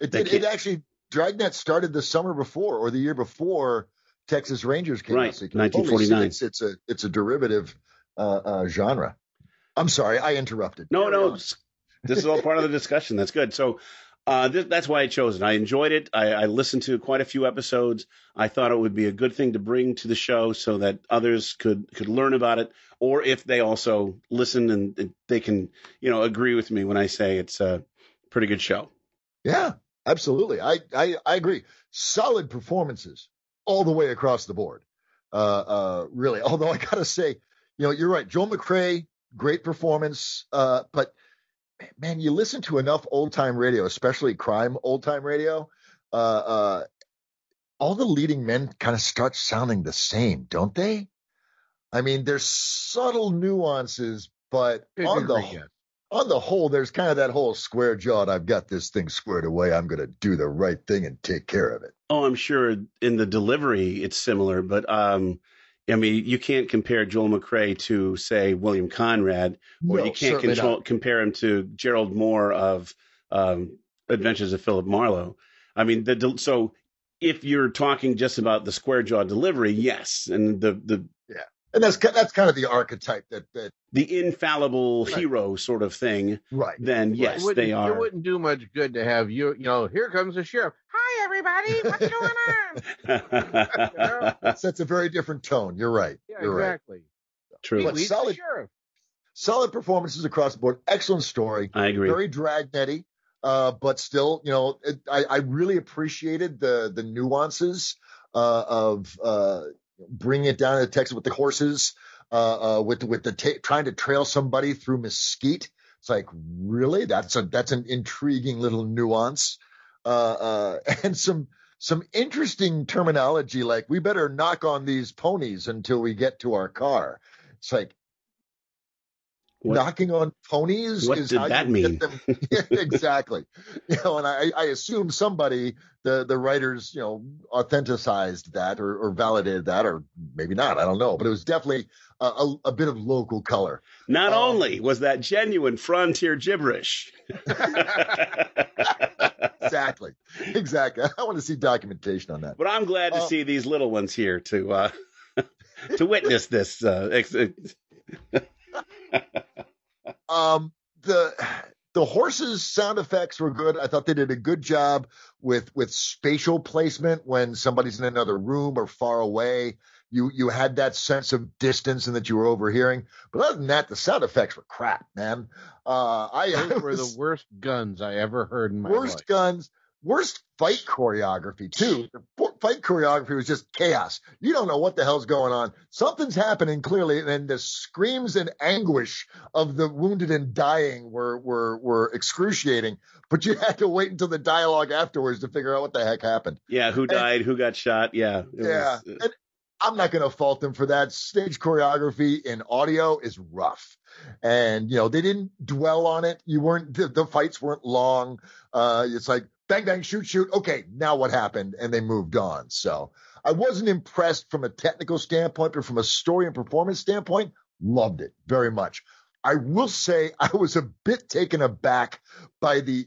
It did. It actually Dragnet started the summer before or the year before Texas Rangers came Right, out. So you can totally see 1949. It's, it's a it's a derivative uh, uh, genre. I'm sorry, I interrupted. No, Carry no, this is all part of the discussion. That's good. So uh, th- that's why I chose it. I enjoyed it. I, I listened to quite a few episodes. I thought it would be a good thing to bring to the show so that others could could learn about it, or if they also listen and, they can, you know, agree with me when I say it's a pretty good show. Yeah, absolutely. I, I, I agree. Solid performances all the way across the board. Uh, uh, really. [laughs] Although I gotta say, you know, you're right. Joel McCrea, great performance. Uh, but man, you listen to enough old time radio, especially crime old time radio. Uh, uh, all the leading men kind of start sounding the same, don't they? I mean, there's subtle nuances, but on the yes. on the whole, there's kind of that whole square jawed. I've got this thing squared away. I'm going to do the right thing and take care of it. Oh, I'm sure in the delivery it's similar, but um, I mean, you can't compare Joel McCrea to, say, William Conrad, or No, you can't control, compare him to Gerald Mohr of um, Adventures of Philip Marlowe. I mean, the so if you're talking just about the square jaw delivery, yes, and the the Yeah, and that's that's kind of the archetype that that the infallible Right. hero sort of thing, right. then yes, it wouldn't, they It are. wouldn't do much good to have you. You know, here comes the sheriff. Hi, everybody. What's going on? That [laughs] sets a very different tone. You're right. Yeah, You're right. exactly. True. But solid, solid performances across the board. Excellent story. I agree. Very dragnetty, uh, but still, you know, it, I, I really appreciated the the nuances uh, of uh, bringing it down to Texas with the horses, uh, uh, with with the ta- trying to trail somebody through mesquite. It's like really that's a that's an intriguing little nuance, uh, uh, [laughs] and some some interesting terminology like we better knock on these ponies until we get to our car. It's like What- knocking on ponies what is did how that you mean? get them [laughs] [laughs] Yeah, exactly you know and i i assume somebody the the writers you know authenticized that or, or validated that or maybe not i don't know but it was definitely a, a, a bit of local color Not Um, only was that genuine frontier gibberish, exactly [laughs] exactly i want to see documentation on that but I'm glad to Uh, see these little ones here to uh, [laughs] to witness this. Uh, ex- [laughs] Um, the the horses sound effects were good. I thought they did a good job with with spatial placement when somebody's in another room or far away. You you had that sense of distance and that you were overhearing. But other than that, the sound effects were crap, man. Uh, I, [laughs] I Those were the worst guns I ever heard in my life. worst life. guns, worst fight choreography too. The fight choreography was just chaos. You don't know what the hell's going on. Something's happening clearly, and the screams and anguish of the wounded and dying were were were excruciating. But you had to wait until the dialogue afterwards to figure out what the heck happened. yeah, who died? Who got shot? Yeah, it Yeah. was- And I'm not going to fault them for that. Stage choreography in audio is rough. And, you know, they didn't dwell on it. You weren't, the, the fights weren't long. Uh, it's like bang, bang, shoot, shoot. Okay. Now what happened? And they moved on. So I wasn't impressed from a technical standpoint, but from a story and performance standpoint, loved it very much. I will say [laughs] I was a bit taken aback by the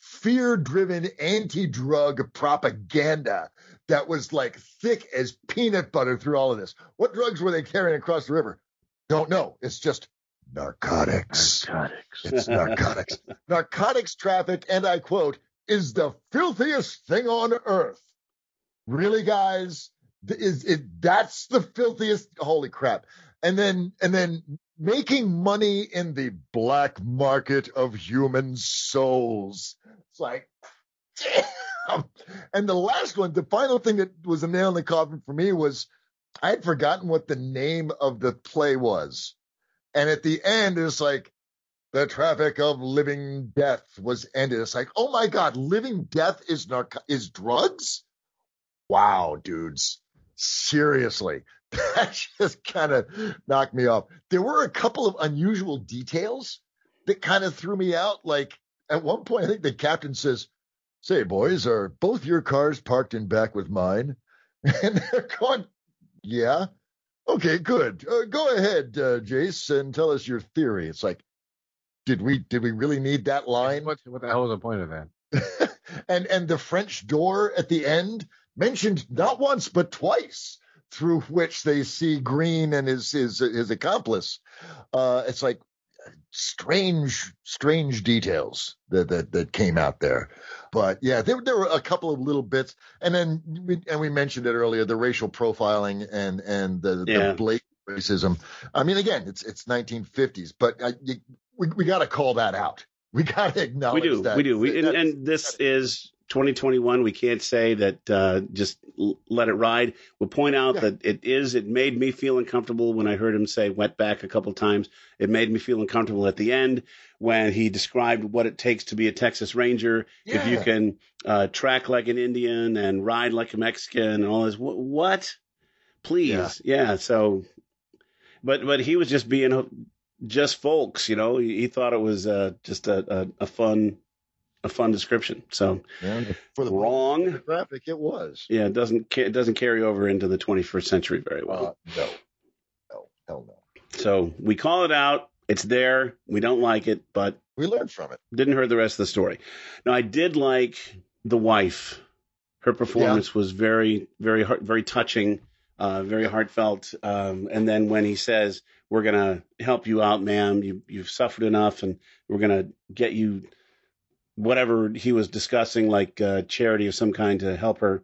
fear driven anti drug propaganda that was like thick as peanut butter through all of this. What drugs were they carrying across the river? Don't know. It's just narcotics. Narcotics. It's narcotics. [laughs] narcotics traffic, and I quote, is the filthiest thing on earth. Really, guys? Is it that's the filthiest? Holy crap. And then and then making money in the black market of human souls. It's like [laughs] damn. And the last one, the final thing that was a nail in the coffin for me was I had forgotten what the name of the play was. And at the end, it's like the traffic of living death was ended. It's like, oh my God, living death is narco- is drugs? Wow, dudes. Seriously. [laughs] That just kind of knocked me off. There were a couple of unusual details that kind of threw me out. Like, at one point, I think the captain says, "Say, boys, are both your cars parked in back with mine?" [laughs] And they're going, "Yeah." Okay, good. Uh, go ahead, uh, Jace, and tell us your theory. It's like, did we did we really need that line? What, what the hell was the point of that? [laughs] and and the French door at the end mentioned not once but twice, through which they see Green and his his his accomplice. Uh, it's like strange strange details that that that came out there. But yeah, there there were a couple of little bits, and then we, and we mentioned it earlier, the racial profiling and and the, Yeah. the blatant racism. I mean, again, it's it's 1950s, but I, you, we we got to call that out. We got to we acknowledge do, that. we do. We, and, and this is 2021. We can't say that uh, just l- let it ride. We'll point out that it is. It made me feel uncomfortable when I heard him say "wet back" a couple times. It made me feel uncomfortable at the end when he described what it takes to be a Texas Ranger. Yeah. If you can uh, track like an Indian and ride like a Mexican and all this, Wh- what? Please, yeah. So, but but he was just being just folks, you know. He, he thought it was uh, just a, a, a fun a fun description. So Yeah, for the wrong. graphic, it was. Yeah, it doesn't ca- it doesn't carry over into the 21st century very well. Uh, no, no, hell no. So we call it out. It's there. We don't like it, but we learned from it. Didn't hurt the rest of the story. Now I did like the wife. Her performance was very, very, heart, very touching, uh, very heartfelt. Um, and then when he says, "We're gonna help you out, ma'am. You you've suffered enough, and we're gonna get you." Whatever he was discussing, like uh, charity of some kind to help her,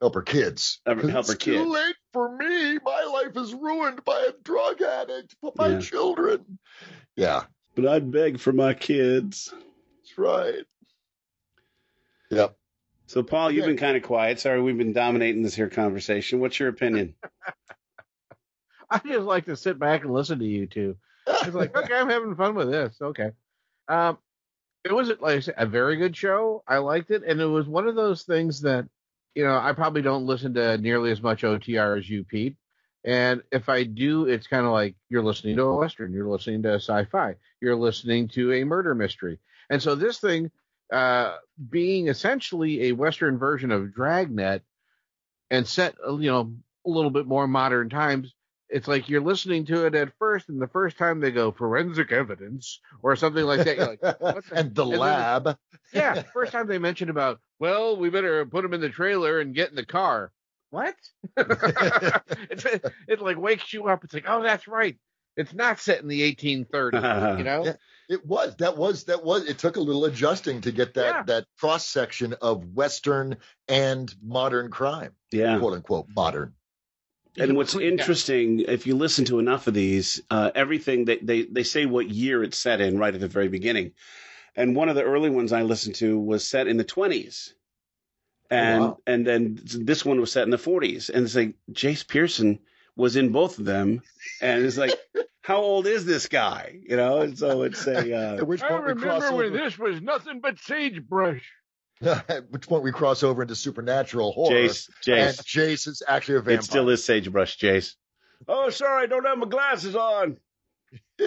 help her kids, help her It's kid. Too late for me. My life is ruined by a drug addict. But my Yeah. children. Yeah, But I'd beg for my kids. that's right. Yep. So, Paul, you've been kind of quiet. Sorry, we've been dominating this here conversation. What's your opinion? [laughs] I just like to sit back and listen to you two. It's like, [laughs] okay, I'm having fun with this. Okay. Um, it was like a very good show. I liked it, and it was one of those things that, you know, I probably don't listen to nearly as much OTR as you, Pete. And if I do, it's kind of like you're listening to a western, you're listening to sci-fi, you're listening to a murder mystery, and so this thing, uh, being essentially a western version of Dragnet, and set you know a little bit more modern times it's like you're listening to it at first and the first time they go forensic evidence or something like that you're like [laughs] what the? and the then- lab. yeah [laughs] first time they mentioned about well we better put him in the trailer and get in the car what [laughs] it, it like wakes you up it's like oh that's right it's not set in the 1830s you know Yeah, it was. That was that was. It took a little adjusting to get that that cross section of Western and modern crime. Yeah. quote unquote modern. And what's interesting, if you listen to enough of these, uh, everything they, they they say what year it's set in right at the very beginning. And one of the early ones I listened to was set in the twenties, and wow. and then this one was set in the forties. And it's like Jace Pearson was in both of them, and it's like, [laughs] how old is this guy? You know, and so it's a uh, [laughs] i point we remember when this was nothing but sagebrush At [laughs] which point we cross over into supernatural horror. Jace, Jace. And Jace is actually a vampire. it still is sagebrush, Jace. Oh, sorry, I don't have my glasses on. [laughs]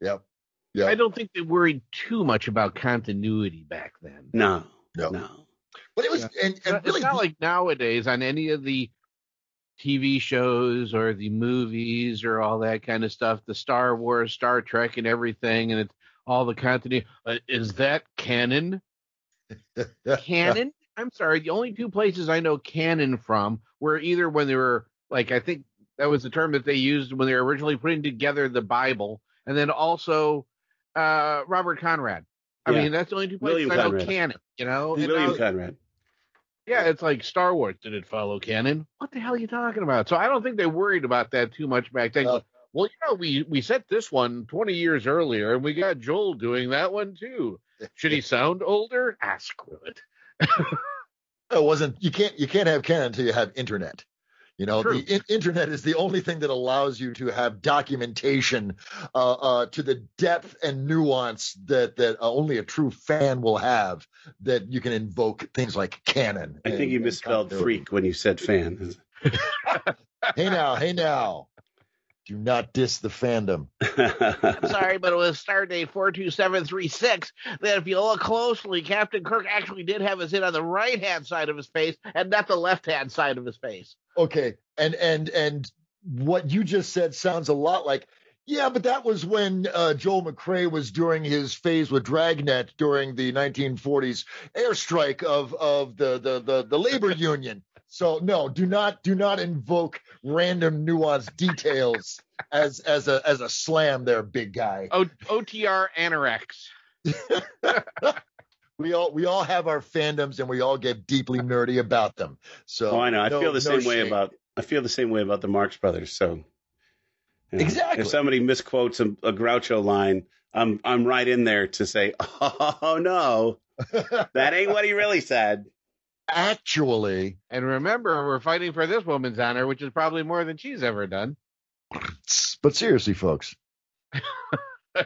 Yep. i don't think they worried too much about continuity back then No, no, no. But it was, Yeah. and, and it's really, not like nowadays on any of the TV shows or the movies or all that kind of stuff, the Star Wars, Star Trek, and everything, and it's all the continuity. Uh, is that canon? Canon? [laughs] I'm sorry. The only two places I know canon from were either when they were like, I think that was the term that they used when they were originally putting together the Bible, and then also uh, Robert Conrad. I Yeah. mean, that's the only two places William I know Conrad. canon. You know, And William now- Conrad. yeah, it's like Star Wars. Did it follow canon? What the hell are you talking about? So I don't think they worried about that too much back then. well, you know, we we set this one 20 years earlier, and we got Joel doing that one too. Should he sound older? Ah, screw it. it wasn't. You can't. You can't have canon until you have internet. You know, True. the in- internet is the only thing that allows you to have documentation uh, uh, to the depth and nuance that that uh, only a true fan will have. That you can invoke things like canon. I think and- you misspelled continuity. freak when you said fan. [laughs] Hey now, hey now. Do not diss the fandom. I'm [laughs] sorry, but it was Stardate 42736. That if you look closely, Captain Kirk actually did have his hit on the right hand side of his face and not the left hand side of his face. Okay, and and and what you just said sounds a lot like yeah, but that was when uh, Joel McCrea was during his phase with Dragnet during the 1940s airstrike of of the the the, the labor [laughs] union. So no, do not do not invoke random nuanced details as as a as a slam there, big guy. O- OTR Anorex. [laughs] we all we all have our fandoms and we all get deeply nerdy about them. So oh, I know. I no- feel the no same way about I feel the same way about the Marx Brothers. So you know, Exactly. if somebody misquotes a, a Groucho line, I'm I'm right in there to say, [laughs] oh no, [laughs] that ain't what he really said. Actually, And remember, we're fighting for this woman's honor, which is probably more than she's ever done. [laughs] But seriously, folks. [laughs] all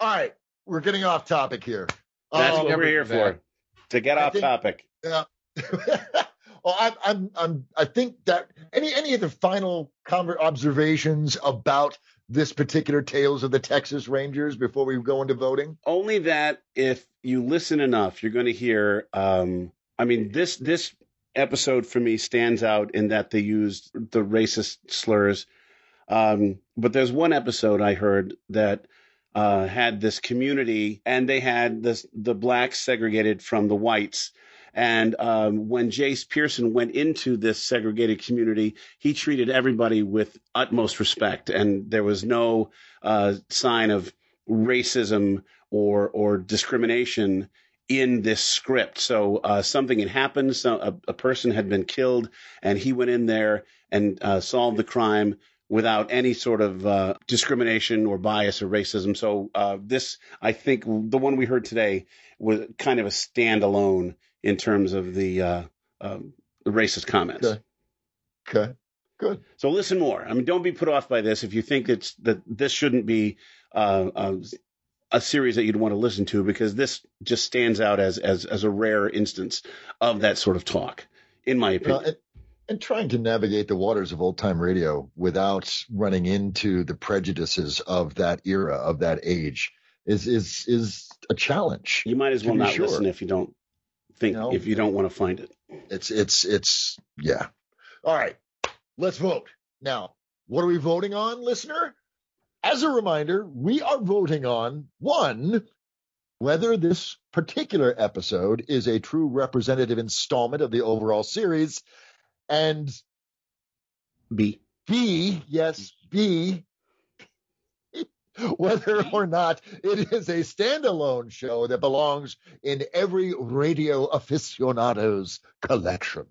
right, we're getting off topic here. That's Um, what we're here for, to get I off think- topic. Yeah. [laughs] well, I'm, I'm, I'm, I think that any, any of the final conver- observations about this particular Tales of the Texas Rangers before we go into voting? Only that if you listen enough, you're going to hear. Um, I mean, this this episode for me stands out in that they used the racist slurs. Um, but there's one episode I heard that uh, had this community, and they had this the blacks segregated from the whites. And um, when Jace Pearson went into this segregated community, he treated everybody with utmost respect, and there was no uh, sign of racism or or discrimination in this script. So uh, something had happened. So a, a person had been killed, and he went in there and uh, solved the crime without any sort of uh, discrimination or bias or racism. So uh, this, I think, the one we heard today was kind of a standalone in terms of the, uh, um, the racist comments. Okay. Okay. Good. So listen more. I mean, don't be put off by this if you think it's that this shouldn't be uh, uh, a series that you'd want to listen to because this just stands out as as as a rare instance of that sort of talk, in my You know, opinion. and, and trying to navigate the waters of old time radio without running into the prejudices of that era, of that age, is is is a challenge. you might as well not sure. listen if you don't think No. if you don't want to find it. It's it's it's yeah. All right, let's vote now. What are we voting on, listener? As a reminder, we are voting on one whether this particular episode is a true representative installment of the overall series, and B. B, yes, B, [laughs] whether or not it is a standalone show that belongs in every radio aficionado's collection.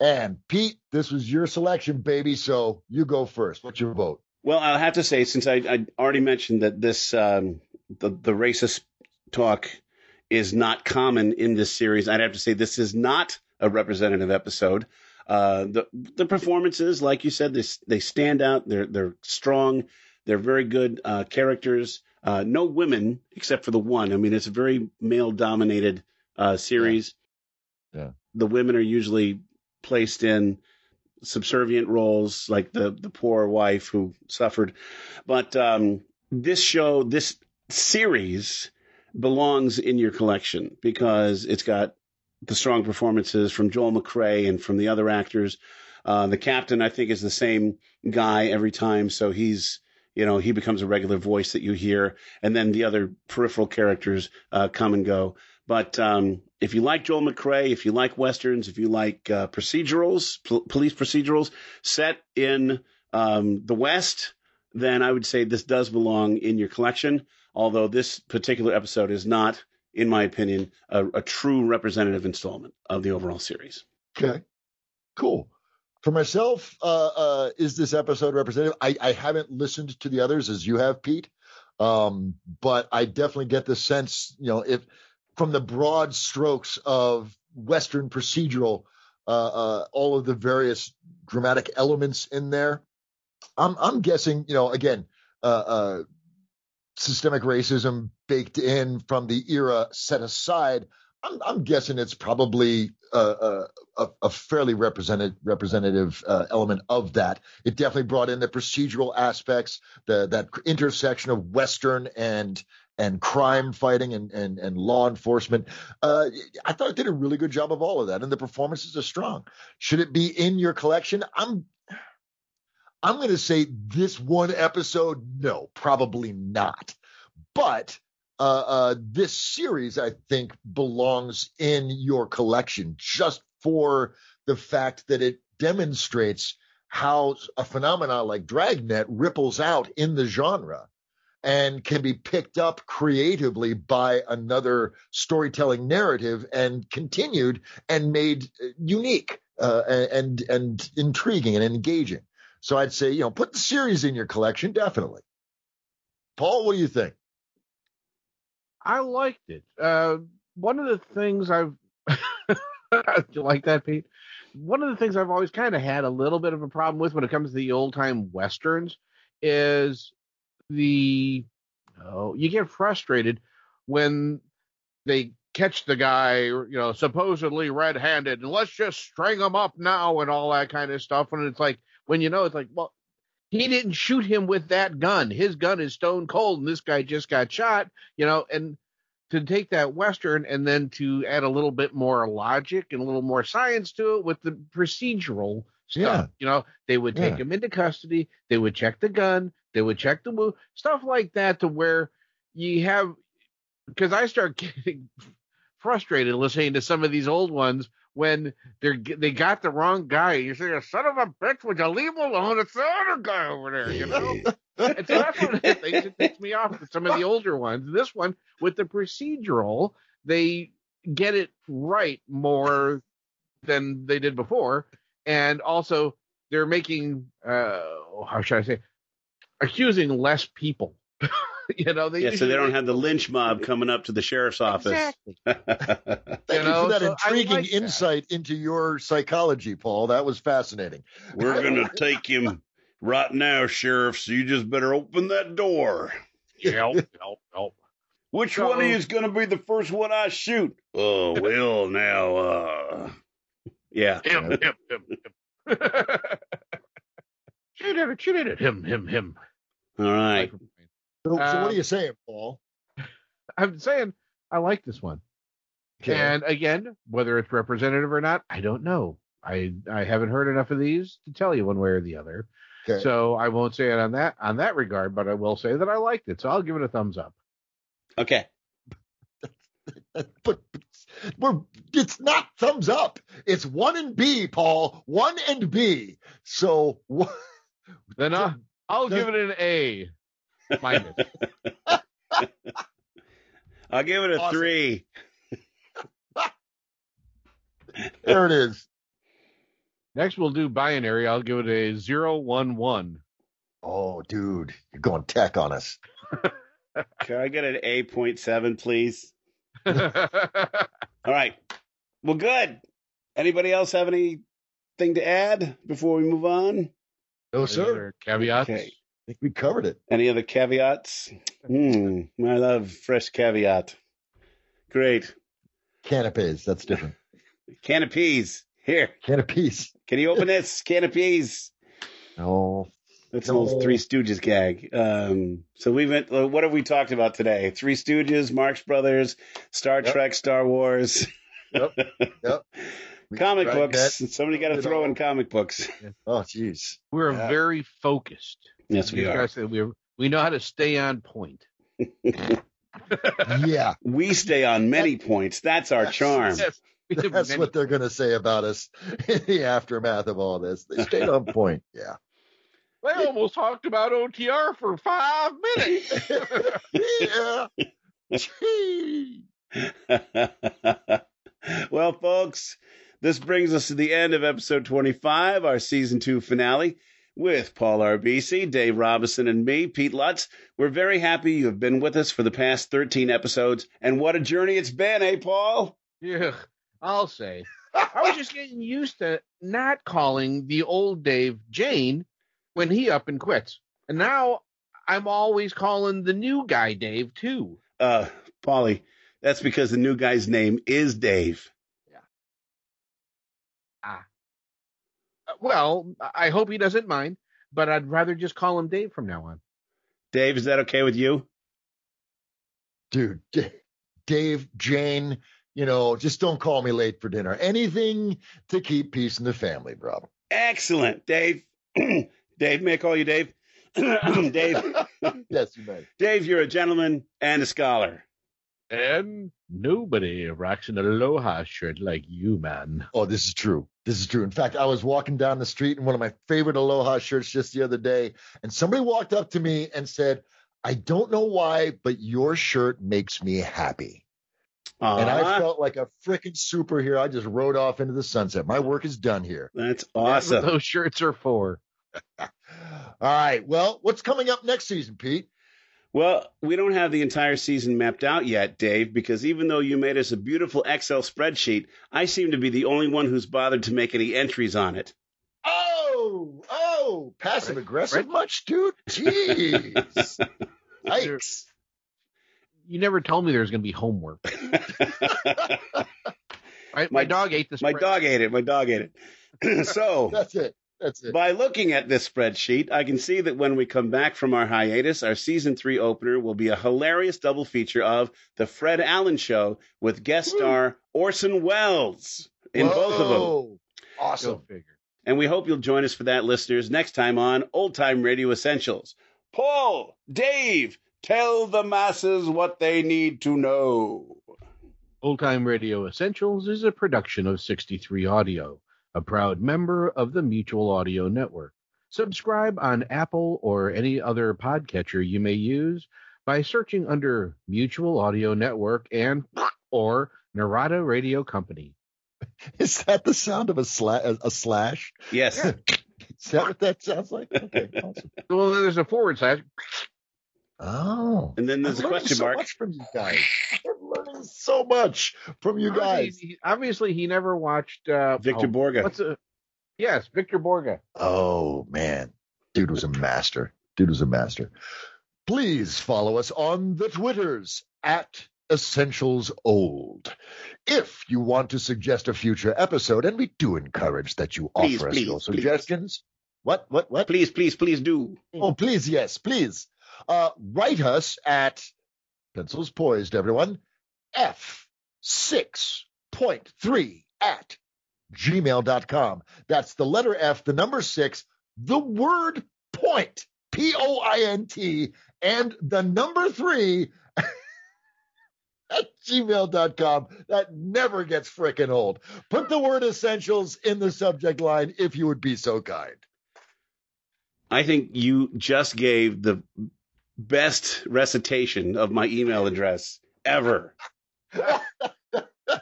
And Pete, this was your selection, baby. So you go first. What's your vote? Well, I'll have to say, since I, I already mentioned that this um, the the racist talk is not common in this series, I'd have to say this is not a representative episode. Uh, the the performances, like you said, they they stand out. They're they're strong. They're very good uh, characters. Uh, no women except for the one. I mean, it's a very male dominated uh, series. Yeah. The women are usually placed in subservient roles, like the the poor wife who suffered. But um, this show, this series, belongs in your collection because it's got the strong performances from Joel McCrea and from the other actors. Uh, the captain, I think, is the same guy every time, so he's you know he becomes a regular voice that you hear, and then the other peripheral characters uh, come and go. But um, if you like Joel McCrea, if you like westerns, if you like uh, procedurals, pol- police procedurals set in um, the West, then I would say this does belong in your collection. Although this particular episode is not, in my opinion, a, a true representative installment of the overall series. Okay, cool. For myself, uh, uh, is this episode representative? I, I haven't listened to the others as you have, Pete, um, but I definitely get the sense, you know, if from the broad strokes of Western procedural, uh, uh, all of the various dramatic elements in there, I'm I'm guessing, you know, again, uh, uh, systemic racism baked in from the era set aside. I'm, I'm guessing it's probably uh, uh, a, a fairly represented representative element of that. It definitely brought in the procedural aspects, the that intersection of Western and and crime fighting and and, and law enforcement. Uh, I thought it did a really good job of all of that, and the performances are strong. Should it be in your collection? I'm I'm going to say this one episode, no, probably not. But uh, uh, this series, I think, belongs in your collection just for the fact that it demonstrates how a phenomenon like Dragnet ripples out in the genre and can be picked up creatively by another storytelling narrative and continued and made uh, unique uh, and and intriguing and engaging. So I'd say, you know, put the series in your collection, definitely. Paul, what do you think? I liked it. Uh, one of the things I've [laughs] you like that, Pete? One of the things I've always kind of had a little bit of a problem with when it comes to the old time westerns is the oh, you get frustrated when they catch the guy, you know, supposedly red handed, and let's just string him up now and all that kind of stuff. And it's like when you know it's like, well, he didn't shoot him with that gun. His gun is stone cold, and this guy just got shot, you know, and to take that Western and then to add a little bit more logic and a little more science to it with the procedural stuff. Yeah. You know, they would take Yeah. him into custody, they would check the gun, they would check the move, stuff like that to where you have because I start [laughs] getting frustrated listening to some of these old ones when they're they got the wrong guy. You say, "Son of a bitch, would you leave him alone? It's the other guy over there," you know. [laughs] and so that's one of the things that takes me off with some of the older ones. This one with the procedural, they get it right more than they did before, and also they're making uh how should I say accusing less people. [laughs] you know, they yeah, so they don't have the lynch [laughs] mob coming up to the sheriff's office. Exactly. [laughs] Thank you, know, for that so intriguing like that. insight into your psychology, Paul. That was fascinating. We're gonna take him right now, sheriff. So you just better open that door. Help, help, help. Which So- one of you is gonna be the first one I shoot? Oh well, now, uh, yeah. Him, him, him, him. [laughs] shoot at it, shoot at it. Him, him, him. All right. So, so what Um, are you saying, Paul? [laughs] I'm saying I like this one. Okay. And again, whether it's representative or not, I don't know. I I haven't heard enough of these to tell you one way or the other. Okay. So I won't say it on that on that regard, but I will say that I liked it. So I'll give it a thumbs up. Okay. [laughs] but we're it's not thumbs up. It's one and B, Paul. One and B. So [laughs] wha- Then I'll, I'll give it an A minus. [laughs] I'll give it a Awesome. three. [laughs] there it is. Next we'll do binary. I'll give it a zero one one. Oh, dude, you're going tech on us. Can I get an A point seven, please? All right. Well, good. Anybody else have anything to add before we move on? No, sir. other Caveats. Okay. I think we covered it. Any other caveats? Hmm. I love fresh caveat. Great. Canapes. That's different. Can of peas. Here. Canapes. Can you open this? Can of peas. No. That's an old Three Stooges gag. Um, so we went. uh, What have we talked about today? Three Stooges, Marx Brothers, Star Yep. Trek, Star Wars, Yep. Yep. [laughs] Comic books. that. Somebody got to throw in comic books. Oh, jeez. We're Yeah. very focused. Yes, we are. say we we know how to stay on point. [laughs] Yeah. We stay on many points. That's our charm. Yes, we have That's what they're going to say about us [laughs] in the aftermath of all this. They stayed on point. Yeah. They almost talked about OTR for five minutes. yeah. Gee. [laughs] well, folks, this brings us to the end of episode 25, our season two finale. With Paul RBC, Dave Robinson, and me, Pete Lutz. We're very happy you have been with us for the past 13 episodes. And what a journey it's been, eh, Paul? yeah, I'll say. I was just getting used to not calling the old Dave Jane when he up and quits. And now I'm always calling the new guy Dave too. Uh, Polly, that's because the new guy's name is Dave. Yeah. Uh, well, I hope he doesn't mind, but I'd rather just call him Dave from now on. Dave, is that okay with you? Dude, D- Dave, Jane, you know, just don't call me late for dinner. Anything to keep peace in the family, bro. Excellent, Dave. [clears throat] Dave, may I call you Dave? [clears throat] Dave. [laughs] yes, you may. Dave, you're a gentleman and a scholar. And nobody rocks an aloha shirt like you, man. Oh, this is true. This is true. In fact, I was walking down the street in one of my favorite aloha shirts just the other day, and somebody walked up to me and said, I don't know why, but your shirt makes me happy. And I uh-huh. felt like a freaking superhero. I just rode off into the sunset. My work is done here. That's That's what awesome. those shirts are for. [laughs] All right. Well, what's coming up next season, Pete? Well, we don't have the entire season mapped out yet, Dave, because even though you made us a beautiful Excel spreadsheet, I seem to be the only one who's bothered to make any entries on it. Oh, oh, passive aggressive much, dude? Jeez. [laughs] Yikes. You never told me there was going to be homework. [laughs] my, my dog ate this. My dog ate it. My dog ate it. [clears throat] so That's it. That's it. By looking at this spreadsheet, I can see that when we come back from our hiatus, our season three opener will be a hilarious double feature of The Fred Allen Show with guest star Orson Welles in both of them. Whoa. Awesome. And we hope you'll join us for that, listeners, next time on Old Time Radio Essentials. Paul, Dave, tell the masses what they need to know. Old Time Radio Essentials is a production of 63 Audio, a proud member of the Mutual Audio Network. Subscribe on Apple or any other podcatcher you may use by searching under Mutual Audio Network and [sniffs] or Narada Radio Company. [laughs] Is that the sound of a, sla- a, a slash? Yes. [laughs] Is that what that sounds like? Okay, [laughs] awesome. Well, there's a forward slash. Oh. And then there's I'm a question so mark. much from you guys. I'm learning so much from you guys. He- obviously, he never watched uh, Victor oh, Borga. What's a yes, Victor Borge. Oh man, dude was a master. Dude was a master. Please follow us on the Twitters at Essentials Old. If you want to suggest a future episode, and we do encourage that you Please, offer us please, your please. suggestions. What? What? What? Please, please, please do. Oh, please, yes, please. Uh, write us at pencils poised, everyone. F6.3 at gmail.com. That's the letter F, the number six, the word point, P O I N T, and the number three [laughs] at gmail.com. That never gets frickin' old. Put the word essentials in the subject line if you would be so kind. I think you just gave the best recitation of my email address ever.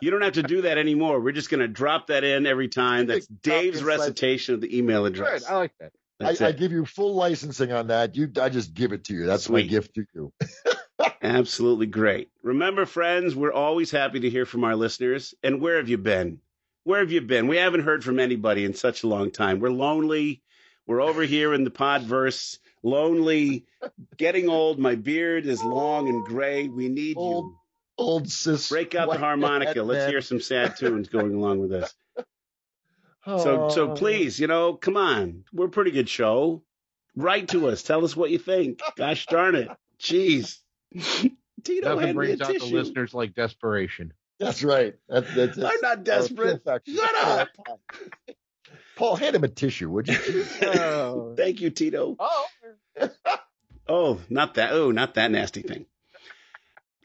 You don't have to do that anymore. We're just going to drop that in every time. That's Dave's Copy and slice. recitation of the email address. I like that. I, I give you full licensing on that. You, I just give it to you. That's my gift to you. [laughs] Absolutely great. Remember, friends, we're always happy to hear from our listeners. And where have you been? Where have you been? We haven't heard from anybody in such a long time. We're lonely. We're over here in the podverse, lonely, getting old. My beard is long and gray. We need you. Old sis. Break out the harmonica. Let's man. hear some sad tunes going along with this. [laughs] So, so Oh. please, you know, come on. We're a pretty good show. Write to us. Tell us what you think. Gosh darn it. Jeez. Tito, Nothing hand me a brings out the listeners like desperation. That's right. That, that's, I'm not desperate. Shut up. Paul, hand him a tissue, would you? [laughs] Thank you, Tito. Oh. Oh, not that. Oh, not that nasty thing.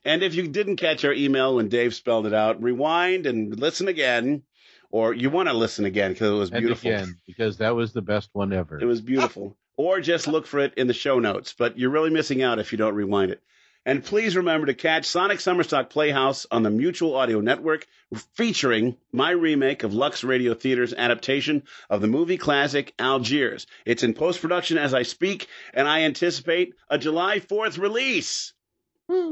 And if you didn't catch our email when Dave spelled it out, rewind and listen again, or you want to listen again because it was And beautiful. again, because that was the best one ever. It was beautiful. or just look for it in the show notes, but you're really missing out if you don't rewind it. And please remember to catch Sonic Summerstock Playhouse on the Mutual Audio Network, featuring my remake of Lux Radio Theater's adaptation of the movie classic Algiers. It's in post production as I speak, and I anticipate a July 4th release. Please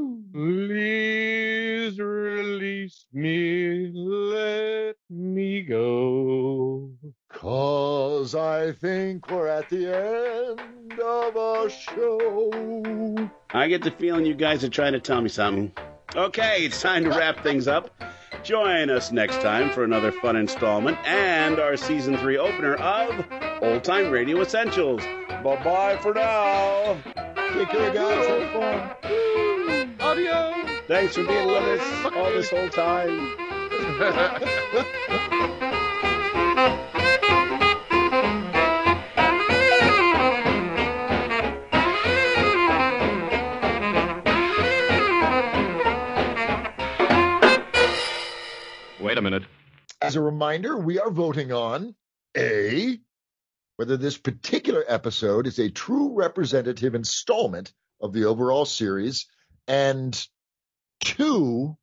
release me, let me go. Cause I think we're at the end of a show. I get the feeling you guys are trying to tell me something. Okay, it's time to wrap things up. Join us next time for another fun installment and our season three opener of Old Time Radio Essentials. Bye bye for now. Take care, guys. Have fun. Audio. Thanks for being with us all this whole time. Wait a minute. As a reminder, we are voting on A, whether this particular episode is a true representative installment of the overall series, and two,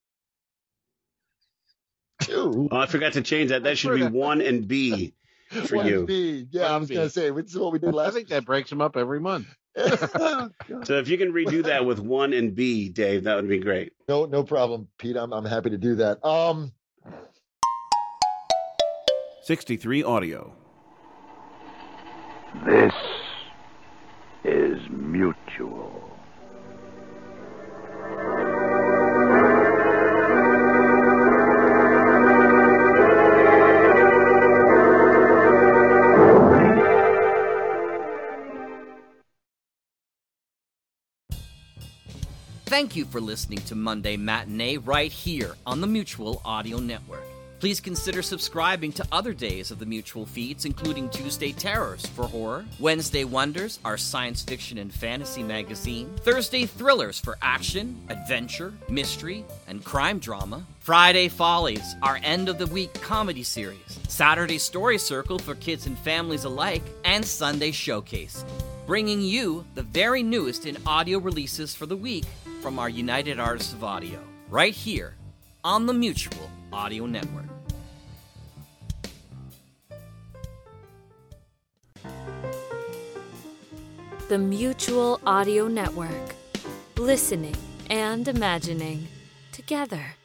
two. Oh, I forgot to change that. That should be one and B [laughs] for One you. B. Yeah, I was going to say, this is what we did I think that breaks them up every month. [laughs] [laughs] So if you can redo that with one and B, Dave, that would be great. No, no problem, Pete. I'm, I'm happy to do that. Um, 63 Audio. This is mutual. Thank you for listening to Monday Matinee right here on the Mutual Audio Network. Please consider subscribing to other days of the Mutual feeds, including Tuesday Terrors for horror, Wednesday Wonders, our science fiction and fantasy magazine, Thursday Thrillers for action, adventure, mystery, and crime drama, Friday Follies, our end of the week comedy series, Saturday Story Circle for kids and families alike, and Sunday Showcase, bringing you the very newest in audio releases for the week from our United Artists of Audio, right here on the Mutual Audio Network. The Mutual Audio Network. Listening and imagining together.